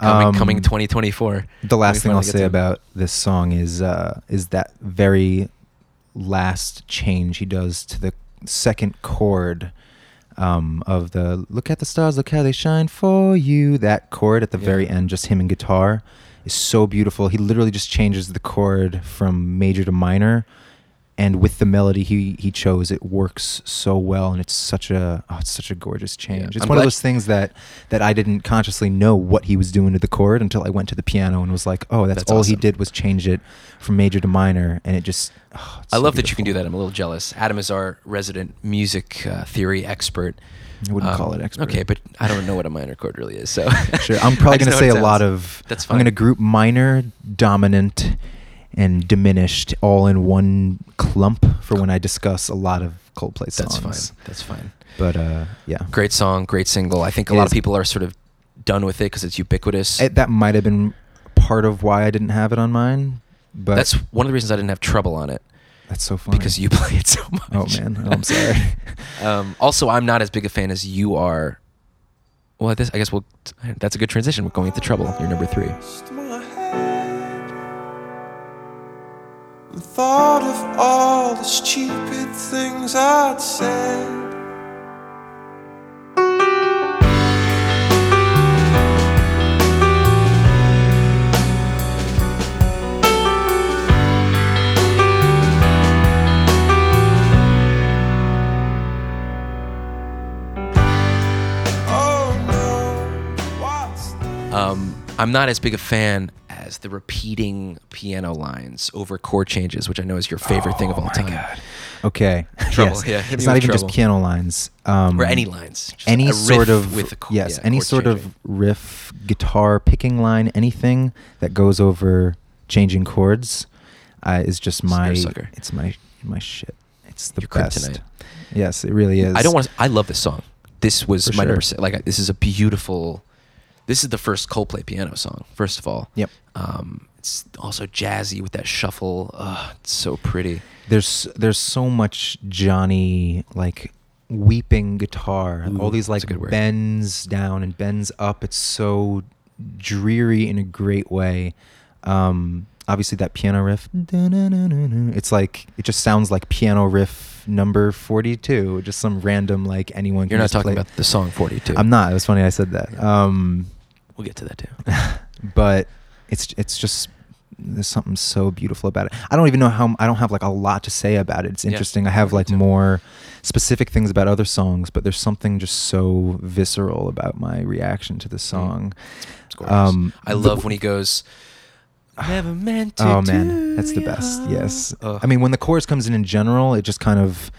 coming, Um, coming 2024 The last thing I'll say to- about this song is uh, is that very last change he does to the second chord um, of the "Look at the stars, look how they shine for you." That chord at the very end, just him and guitar, is so beautiful. He literally just changes the chord from major to minor, and with the melody he he chose, it works so well, and it's such a oh, it's such a gorgeous change. It's I'm one of those things that that I didn't consciously know what he was doing to the chord until I went to the piano and was like, oh, that's, That's all awesome. he did was change it from major to minor, and it just. Oh, I so love that you can do that. I'm a little jealous. Adam is our resident music uh, theory expert. I wouldn't Um, call it expert. Okay, but I don't know what a minor chord really is. So Sure, I'm probably going to say a it lot of. That's fine. I'm going to group minor, dominant, and diminished all in one clump for when I discuss a lot of Coldplay songs. That's fine. That's fine. But uh, yeah, Great song, great single. I think a It lot is. of people are sort of done with it because it's ubiquitous. It- that might have been part of why I didn't have it on mine. But That's one of the reasons I didn't have trouble on it that's so funny because you play it so much. Oh, man. Oh, I'm sorry. um, also, I'm not as big a fan as you are. Well, this I guess we'll. That's a good transition. We're going into trouble. You're number three. And thought of all the stupid things I'd said. I'm not as big a fan as the repeating piano lines over chord changes, which I know is your favorite thing of Oh all my time. God. Okay. Trouble, Yes. yeah, It's not even trouble. just piano lines. Um, Or any lines. Any sort of with yes, yeah, any sort changing. of riff, guitar picking line, anything that goes over changing chords uh, is just my. sucker. It's my my shit. It's the Your best. kryptonite. Yes, it really is. I don't want. I love this song. This was For my number sure. six. Like this is a beautiful. This is the first Coldplay piano song. First of all. Yep. Um, it's also jazzy with that shuffle. Ugh, it's so pretty. There's there's so much Jonny like weeping guitar. Ooh, All these like a good word. bends down and bends up. It's so dreary in a great way. Um, obviously, that piano riff, it's like it just sounds like piano riff number forty-two, just some random like anyone. You're not talking play. about the song 42. I'm not. It was funny I said that. Um, We'll get to that too. but it's it's just there's something so beautiful about it. I don't even know how I don't have like a lot to say about it. It's Yeah, interesting. I have like too. more specific things about other songs, but there's something just so visceral about my reaction to the song. It's gorgeous. Um, I the- love when he goes. Never meant to Oh man, do that's the you best. Yes. Ugh. I mean, when the chorus comes in in general, it just kind of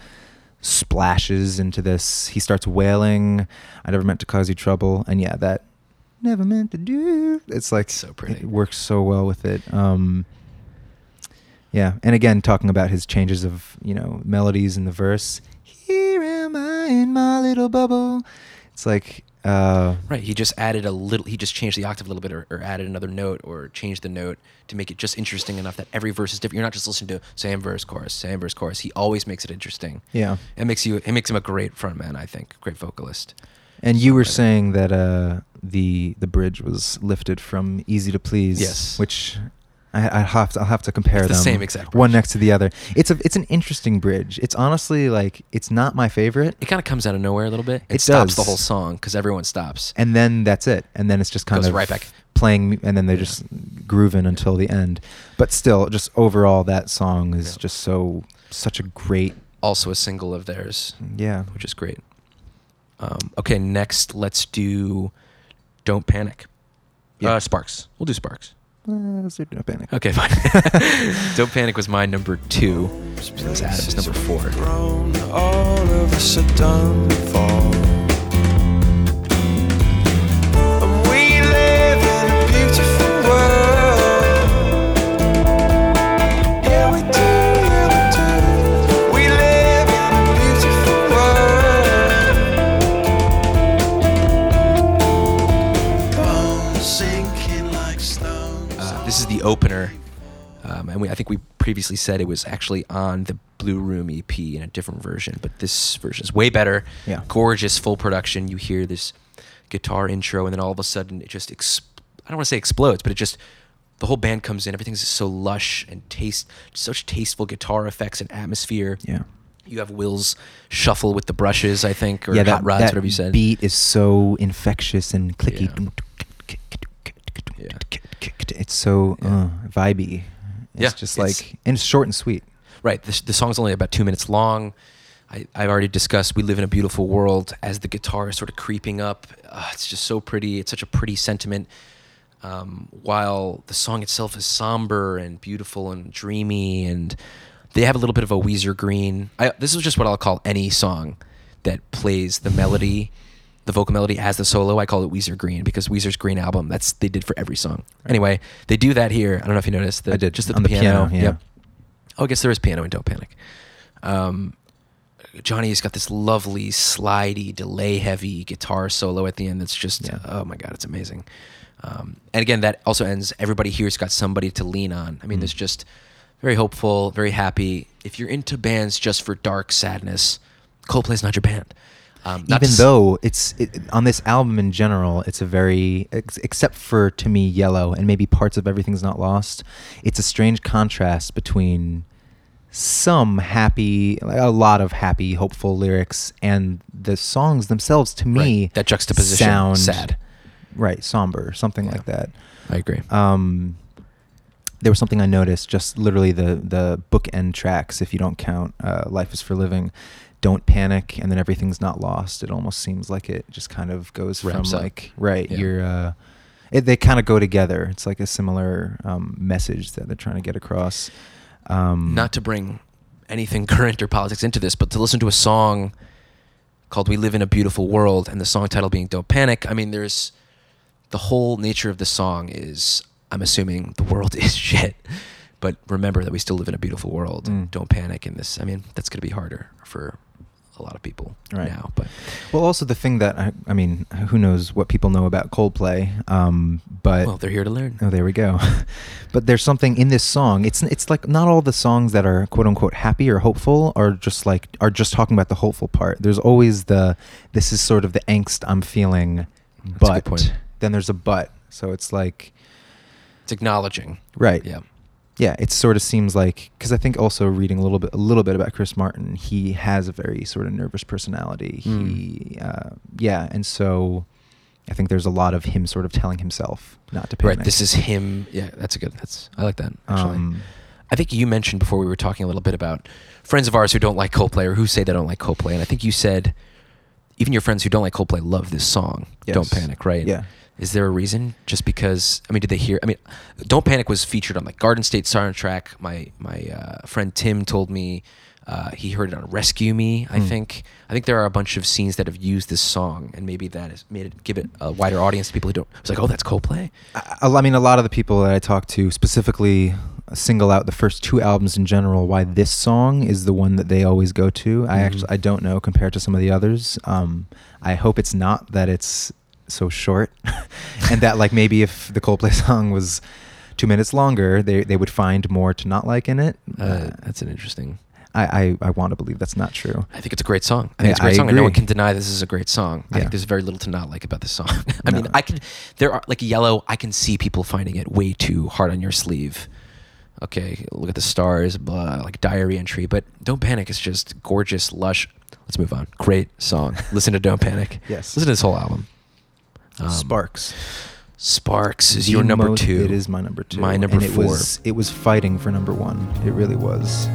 splashes into this. He starts wailing, "I never meant to cause you trouble," and yeah, that never meant to do. It's like So pretty. It works so well with it. Um, yeah, and again, talking about his changes of you know melodies in the verse. Here am I in my little bubble. It's like. Uh, Right. He just added a little. He just changed the octave a little bit, or, or added another note, or changed the note to make it just interesting enough that every verse is different. You're not just listening to same verse, chorus, same verse, chorus. He always makes it interesting. yeah. It makes you. It makes him a great frontman. I think. Great vocalist. And you were saying that uh, the the bridge was lifted from "Easy to Please," Yes. which I, I have to, I'll have to compare It's the them. same exact one bridge. next to the other. It's a it's an interesting bridge. It's honestly like it's not my favorite, It kind of comes out of nowhere a little bit. It, It stops the whole song because everyone stops. and then that's it. And then it's just kind Goes of right back. playing, and then they're just grooving until the end. But still, just overall, that song is Yeah. just so such a great Also a single of theirs, yeah. which is great. Um, okay, next let's do "Don't Panic." Yeah. Uh, Sparks. We'll do Sparks. Uh, do No Panic. Okay, fine. Don't Panic was my number two. So this Adam's number four. Opener, um, and we, I think we previously said it was actually on the Blue Room EP in a different version, but this version is way better. Yeah. gorgeous full production. You hear this guitar intro, and then all of a sudden it just ex- I don't want to say explodes, but it just the whole band comes in. Everything's just so lush and taste, such tasteful guitar effects and atmosphere. Yeah. You have Will's shuffle with the brushes, I think, or yeah, hot that, rods, that whatever you said. beat is so infectious and clicky. Yeah. It's so Yeah. uh, vibey. It's Yeah, just it's- like and it's short and sweet. Right. The, the song's only about two minutes long. I, I've already discussed We Live in a Beautiful World as the guitar is sort of creeping up. Uh, it's just so pretty. It's such a pretty sentiment. Um, while the song itself is somber and beautiful and dreamy, and they have a little bit of a Weezer Green. I, this is just what I'll call any song that plays the melody, the vocal melody as the solo. I call it Weezer Green because Weezer's Green album. That's they did for every song. Anyway, they do that here. I don't know if you noticed. The, I did, just at the, the piano. piano, yeah. Yep. Oh, I guess there is piano in Don't Panic. Um, Jonny's got this lovely, slidey, delay heavy guitar solo at the end that's just, Yeah. oh my God, it's amazing. Um, and again, that also ends, everybody here's got somebody to lean on. I mean, Mm. there's just very hopeful, very happy. If you're into bands just for dark sadness, Coldplay's not your band. Um, not Even though it's it, on this album in general, it's a very ex- except for to me Yellow and maybe parts of Everything's Not Lost. It's a strange contrast between some happy, like a lot of happy, hopeful lyrics, and the songs themselves. To me, Right, that juxtaposition, sound sad. right? Somber, something Yeah. like that. I agree. um, there was something I noticed, just literally the the bookend tracks. If you don't count uh, "Life Is for Living," "Don't Panic," and then "Everything's Not Lost." It almost seems like it just kind of goes Wraps from up. like right. Yeah. You're uh, it, they kind of go together. It's like a similar um, message that they're trying to get across. Um, not to bring anything current or politics into this, but to listen to a song called "We Live in a Beautiful World" and the song title being "Don't Panic." I mean, there's the whole nature of the song is, I'm assuming the world is shit, but remember that we still live in a beautiful world. Mm. Don't panic in this. I mean, that's going to be harder for a lot of people Right. now, but Well, also the thing that I, I mean, who knows what people know about Coldplay? Um, but well, they're here to learn. Oh, there we go. but there's something in this song. It's it's like not all the songs that are quote unquote happy or hopeful are just like are just talking about the hopeful part. There's always the this is sort of the angst I'm feeling, That's but then there's a but. So it's like It's acknowledging. right. Yeah. Yeah, it sort of seems like because I think also reading a little bit a little bit about Chris Martin, he has a very sort of nervous personality. Mm. He, uh, yeah, and so I think there's a lot of him sort of telling himself not to panic. Right. This is him. Yeah, that's a good. That's I like that. Actually, Um, I think you mentioned before we were talking a little bit about friends of ours who don't like Coldplay or who say they don't like Coldplay, and I think you said even your friends who don't like Coldplay love this song. Don't panic. Right. Yeah. Is there a reason? Just because? I mean, did they hear? I mean, "Don't Panic" was featured on like Garden State soundtrack. My my uh, friend Tim told me uh, he heard it on Rescue Me. I Hmm. think. I think there are a bunch of scenes that have used this song, and maybe that has made it give it a wider audience to people who don't. It's like, oh, that's Coldplay. I, I mean, a lot of the people that I talk to specifically single out the first two albums in general. Why this song is the one that they always go to. I Mhm. actually I don't know compared to some of the others. Um, I hope it's not that it's so short, and that like maybe if the Coldplay song was two minutes longer, they they would find more to not like in it. Uh, that's an interesting. I, I, I want to believe that's not true. I think it's a great song. I think Yeah, it's a great I song, and no one can deny this is a great song. I think there's very little to not like about this song. I No. mean, I can. There are like Yellow. I can see people finding it way too hard on your sleeve. Okay, look at the stars, blah, like diary entry. But Don't Panic It's just gorgeous, lush. Let's move on. Great song. Listen to Don't Panic. Yes. Listen to this whole album. Um, Sparks. Sparks is The your number most- two. It is my number two. My number and it four. Was, it was fighting for number one. It really was.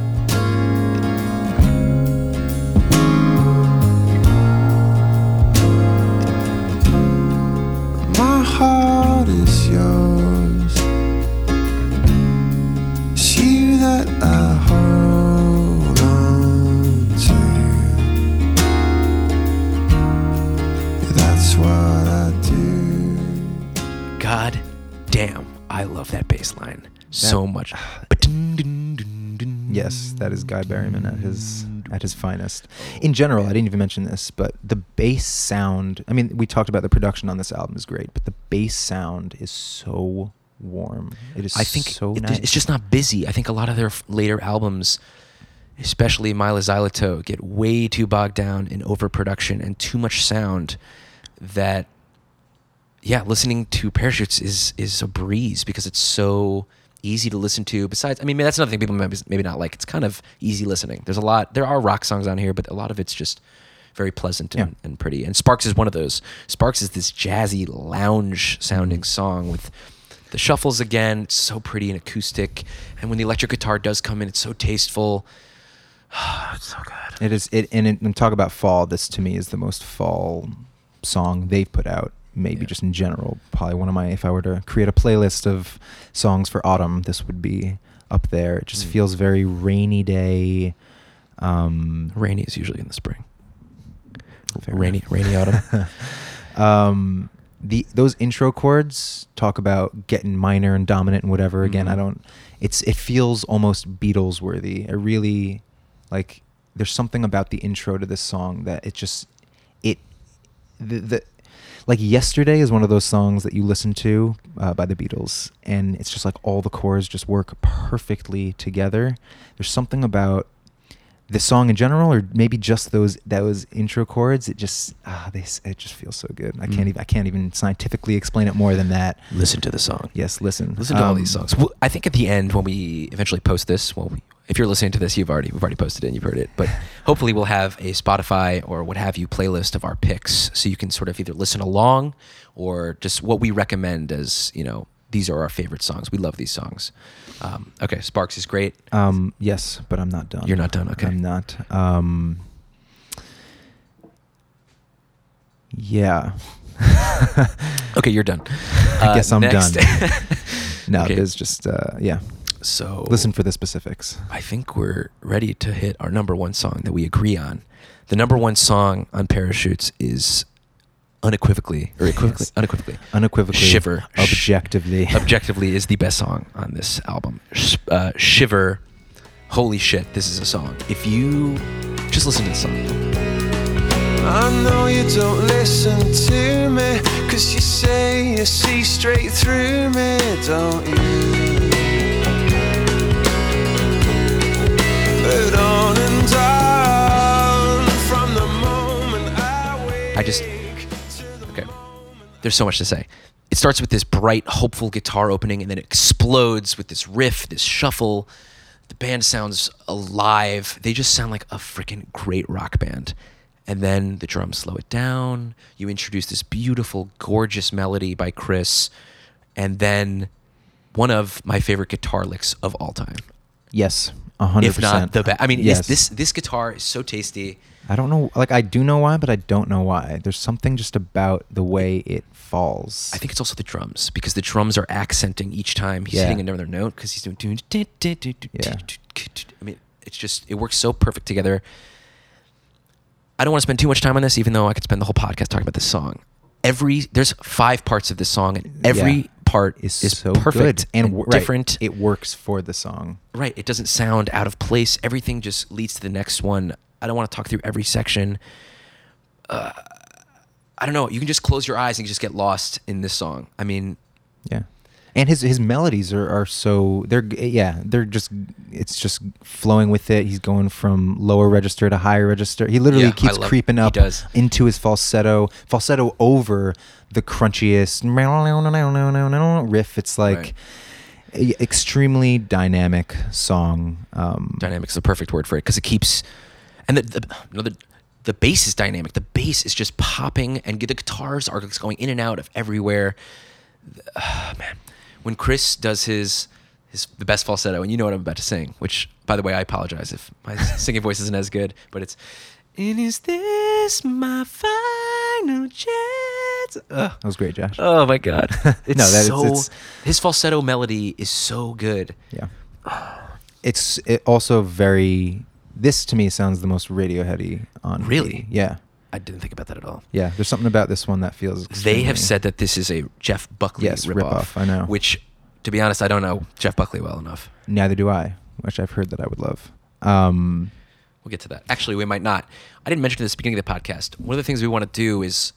Is Guy Berryman at his at his finest. Oh, in general, I didn't even mention this, but the bass sound. I mean, we talked about the production on this album is great, but the bass sound is so warm. It is I think so it- nice. it's just not busy. I think a lot of their later albums, especially Mylo Xyloto, get way too bogged down in overproduction and too much sound that yeah, listening to Parachutes is is a breeze because it's so easy to listen to. Besides, I mean, that's another thing people maybe, maybe not like. It's kind of easy listening. There's a lot. There are rock songs on here, but a lot of it's just very pleasant and, Yeah. and pretty. And Sparks is one of those. Sparks is this jazzy lounge sounding Mhm. song with the shuffles again. It's so pretty and acoustic. And when the electric guitar does come in, it's so tasteful. it's so good. It is it and, it, and talk about fall. This to me is the most fall song they've put out. Maybe Yeah. just in general, probably one of my. If I were to create a playlist of songs for autumn, this would be up there. It just Mm. feels very rainy day. Um, Rainy is usually in the spring. rainy, enough. rainy autumn. um, the those intro chords talk about getting minor and dominant and whatever. Again, I Mhm. don't. It's it feels almost Beatles worthy. It really like there's something about the intro to this song that it just it the, the like yesterday is one of those songs that you listen to uh, by the Beatles and it's just like all the chords just work perfectly together. There's something about the song in general, or maybe just those those intro chords. It just ah, they it just feels so good. I can't Mm. even I can't even scientifically explain it more than that. Listen to the song. Yes, listen. Listen to all Um, these songs. Well, I think at the end when we eventually post this, well, we, if you're listening to this, you've already we've already posted it and you've heard it. But hopefully, we'll have a Spotify or what have you playlist of our picks, so you can sort of either listen along or just what we recommend as you know these are our favorite songs. We love these songs. Um, okay, Sparks is great. Um, yes, but I'm not done. You're not done, okay. I'm not. Um, yeah. Okay, you're done. I Uh, guess I'm next- done. no, Okay. there's just uh, yeah. So Listen for the specifics. I think we're ready to hit our number one song that we agree on. The number one song on Parachutes is unequivocally, or equivocally, Yes. unequivocally, Unequivocally, Shiver. objectively, objectively is the best song on this album. Sh- Uh, Shiver, holy shit, this is a song. If you just listen to the song, I know you don't listen to me, cause you say you see straight through me, don't you? But on and on from the moment I wake I just- There's so much to say. it starts with this bright, hopeful guitar opening, and then it explodes with this riff, this shuffle. The band sounds alive. They just sound like a freaking great rock band. And then the drums slow it down. You introduce this beautiful, gorgeous melody by Chris, and then one of my favorite guitar licks of all time, Yes, a hundred if not the best. I mean, yes. yes. this this guitar is so tasty. I don't know. Like I do know why, but I don't know why. There's something just about the way it falls. I think it's also the drums because the drums are accenting each time he's Yeah. hitting another note because he's doing. Yeah. I mean, it's just it works so perfect together. I don't want to spend too much time on this, even though I could spend the whole podcast talking about this song. Every there's five parts of this song, and every Yeah. part is, so perfect good and, right, different. It works for the song. right, it doesn't sound out of place. Everything just leads to the next one. I don't want to talk through every section. Uh, I don't know. You can just close your eyes and just get lost in this song. I mean, Yeah. And his his melodies are, are so they're yeah they're just it's just flowing with it. He's going from lower register to higher register. He literally Yeah, keeps creeping up into his falsetto falsetto over the crunchiest riff. It's like Right. extremely dynamic song. Um, dynamic's the perfect word for it because it keeps and the the, you know, the the bass is dynamic. The bass is just popping, and the guitars are just going in and out of everywhere. Ah, man, when Chris does his his the best falsetto, and you know what I'm about to sing, which by the way, I apologize if my singing voice isn't as good, but it's. And is this my final chance? Ugh. that was great, Josh. Oh my god! It's No, that so it's- his falsetto melody is so good. Yeah. It's it also very. This to me sounds the most Radioheady on. Really? Yeah. I didn't think about that at all. Yeah. There's something about this one that feels. They have said that this is a Jeff Buckley Yes, ripoff. ripoff, I know. Which, to be honest, I don't know Jeff Buckley well enough. Neither do I, which I've heard that I would love. Um, We'll get to that. Actually, we might not. I didn't mention this at the beginning of the podcast. One of the things we want to do is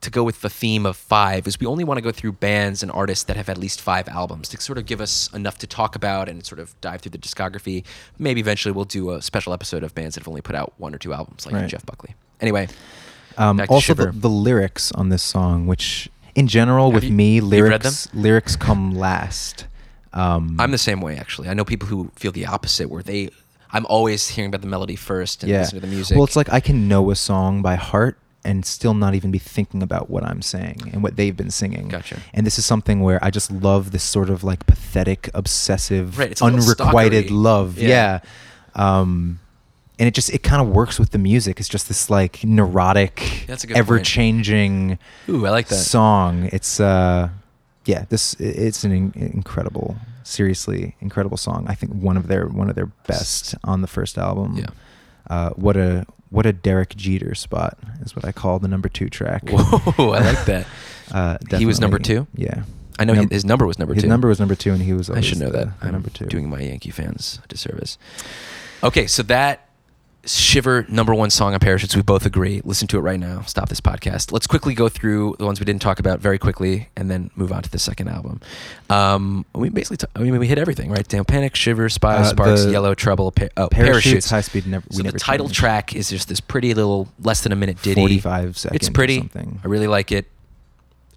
to go with the theme of five. Is we only want to go through bands and artists that have at least five albums to sort of give us enough to talk about and sort of dive through the discography. Maybe eventually we'll do a special episode of bands that have only put out one or two albums, like Right. Jeff Buckley. Anyway, um, also, the, the lyrics on this song, which in general Have with you- me, lyrics lyrics come last. Um, I'm the same way actually. I know people who feel the opposite, where they. I'm always hearing about the melody first and yeah. listening to the music. Well, it's like I can know a song by heart and still not even be thinking about what I'm saying and what they've been singing. Gotcha. And this is something where I just love this sort of like pathetic, obsessive, Right, unrequited love. Yeah. Yeah. Um, and it just it kind of works with the music. It's just this like neurotic, That's a good point. ever changing Ooh, I like that. song. It's uh, yeah, this it's an in- incredible, seriously incredible song. I think one of their one of their best on the first album. Yeah. Uh, what a what a Derek Jeter spot is what I call the number two track. Whoa, I like that. Uh, He was number two? Yeah. I know Num- his number was number his two. number was number two, and he was. I should know the- that. the I'm number two. doing my Yankee fans a disservice. Okay, so that Shiver number one song on Parachutes, we both agree. Listen to it right now. Stop this podcast. Let's quickly go through the ones we didn't talk about very quickly, and then move on to the second album. Um, we basically, t- I mean, we hit everything, right? Down Panic, Shiver, Spy, Uh, Sparks, Yellow Trouble, pa- oh, Parachutes, Parachutes, High Speed, never- we So the title changed. track is just this pretty little, less than a minute ditty. 45 seconds. It's or pretty. something. I really like it.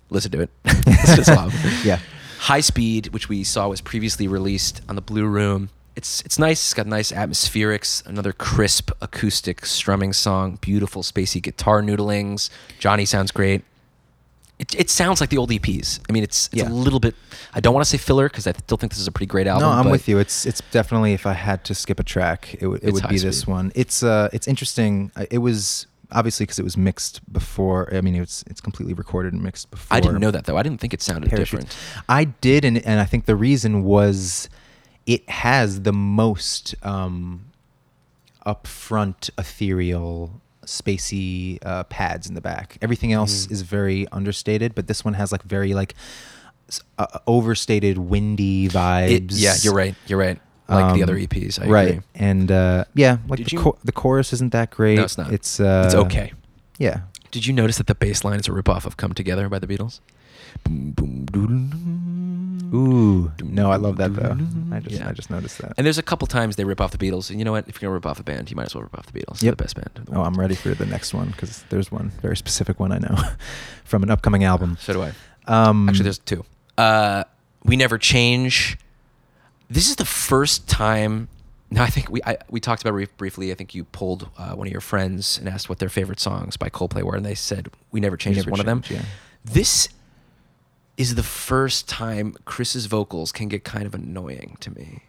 Listen to it. Listen to this album. Yeah. High Speed, which we saw was previously released on the Blue Room. It's it's nice. It's got nice atmospherics. Another crisp acoustic strumming song. Beautiful spacey guitar noodlings. Jonny sounds great. It, it sounds like the old EPs. I mean, it's it's Yeah. a little bit. I don't want to say filler because I still think this is a pretty great album. no, I'm with you. It's it's definitely if I had to skip a track, it would it would be this one. It's uh it's interesting. It was obviously because it was mixed before. I mean, it's it's completely recorded and mixed before. I didn't know that though. I didn't think it sounded Parachutes. different. I did, and and I think the reason was it has the most um, upfront, ethereal, spacey uh, pads in the back. Everything else Mhm. is very understated, but this one has like very like uh, overstated, windy vibes. It- yeah, you're right. You're right. Like the Um, other EPs. I right, agree. and uh, yeah, like Did the, you- cho- the chorus isn't that great. No, it's not. It's uh, it's okay. Yeah, Did you notice that the bass line is a ripoff of "Come Together" by the Beatles? Ooh, no, I love that though. I just Yeah. I just noticed that. And there's a couple times they rip off the Beatles. And you know what? If you're gonna rip off a band, you might as well rip off the Beatles. They're the best band. the Oh. I'm ready for the next one because there's one very specific one I know from an upcoming album. So do I. Um, Actually, there's two. Uh, we never change. This is the first time. No, I think we I, we talked about it briefly. I think you pulled uh, one of your friends and asked what their favorite songs by Coldplay were, and they said "We Never Change" is Never one of them. Yeah. This is the first time Chris's vocals can get kind of annoying to me.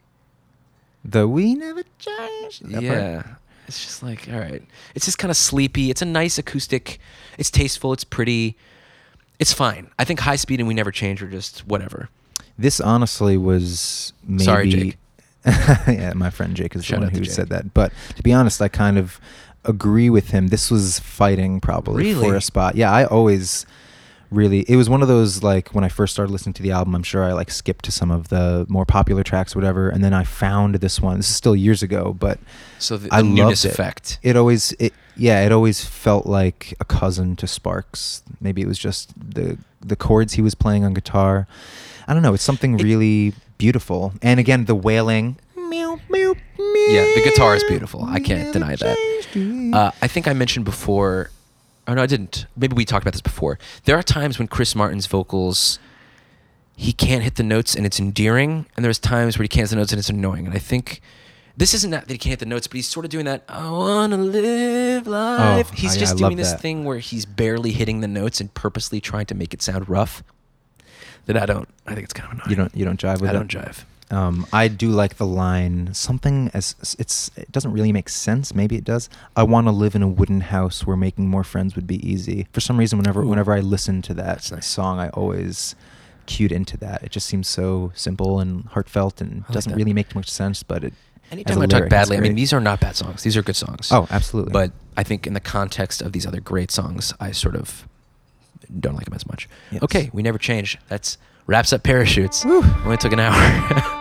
the we never change. that part? yeah. It's just like, all right. It's just kind of sleepy. It's a nice acoustic. It's tasteful. It's pretty. It's fine. I think High Speed and We Never Change are just whatever. This honestly was maybe. Sorry, Jake. yeah, my friend Jake is Shout the one who said that. But to be honest, I kind of agree with him. This was fighting probably for a spot. Yeah, I always really. It was one of those like when I first started listening to the album. I'm sure I like skipped to some of the more popular tracks, whatever, and then I found this one. This is still years ago, but So the, the I newness loved it. effect. It always, it yeah, it always felt like a cousin to Sparks. Maybe it was just the the chords he was playing on guitar. I don't know. It's something It- really beautiful. And again, the wailing. Meow, meow, Yeah, the guitar is beautiful. I can't deny that. Uh, I think I mentioned before, or no, I didn't. Maybe we talked about this before. There are times when Chris Martin's vocals, he can't hit the notes and it's endearing, and there's times where he can't hit the notes and it's annoying. And I think this isn't that, that he can't hit the notes, but he's sort of doing that. I wanna live oh, life. Oh, he's I- just I doing this that. thing where he's barely hitting the notes and purposely trying to make it sound rough. That I don't. I think it's kind of annoying. you don't you don't jive with I it. don't jive. Um, I do like the line something as it's it doesn't really make sense. Maybe it does. I want to live in a wooden house where making more friends would be easy. For some reason, whenever Ooh. whenever I listen to that nice. song, I always cued into that. It just seems so simple and heartfelt and like doesn't that. really make much sense. But it Anytime I talk badly, I mean these are not bad songs. These are good songs. oh, absolutely. But I think in the context of these other great songs, I sort of don't like them as much. Yes. Okay, we never change. That's wraps up parachutes. Woo. Only took an hour.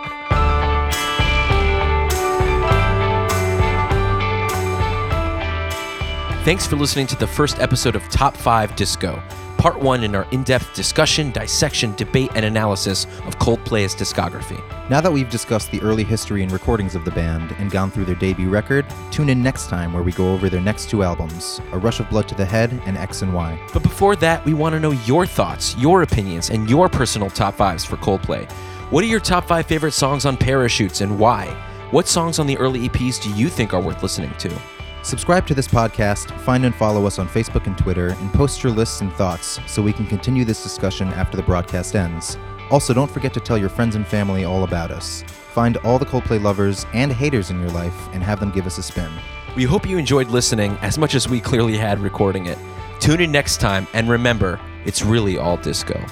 Thanks for listening to the first episode of Top 5 Disco, part one in our in depth discussion, dissection, debate, and analysis of Coldplay's discography. now that we've discussed the early history and recordings of the band and gone through their debut record, tune in next time where we go over their next two albums, A Rush of Blood to the Head and X and Y. But before that, we want to know your thoughts, your opinions, and your personal top fives for Coldplay. What are your top five favorite songs on Parachutes and why? What songs on the early EPs do you think are worth listening to? Subscribe to this podcast, find and follow us on Facebook and Twitter, and post your lists and thoughts so we can continue this discussion after the broadcast ends. Also, don't forget to tell your friends and family all about us. Find all the Coldplay lovers and haters in your life and have them give us a spin. We hope you enjoyed listening as much as we clearly had recording it. Tune in next time, and remember, it's really all disco.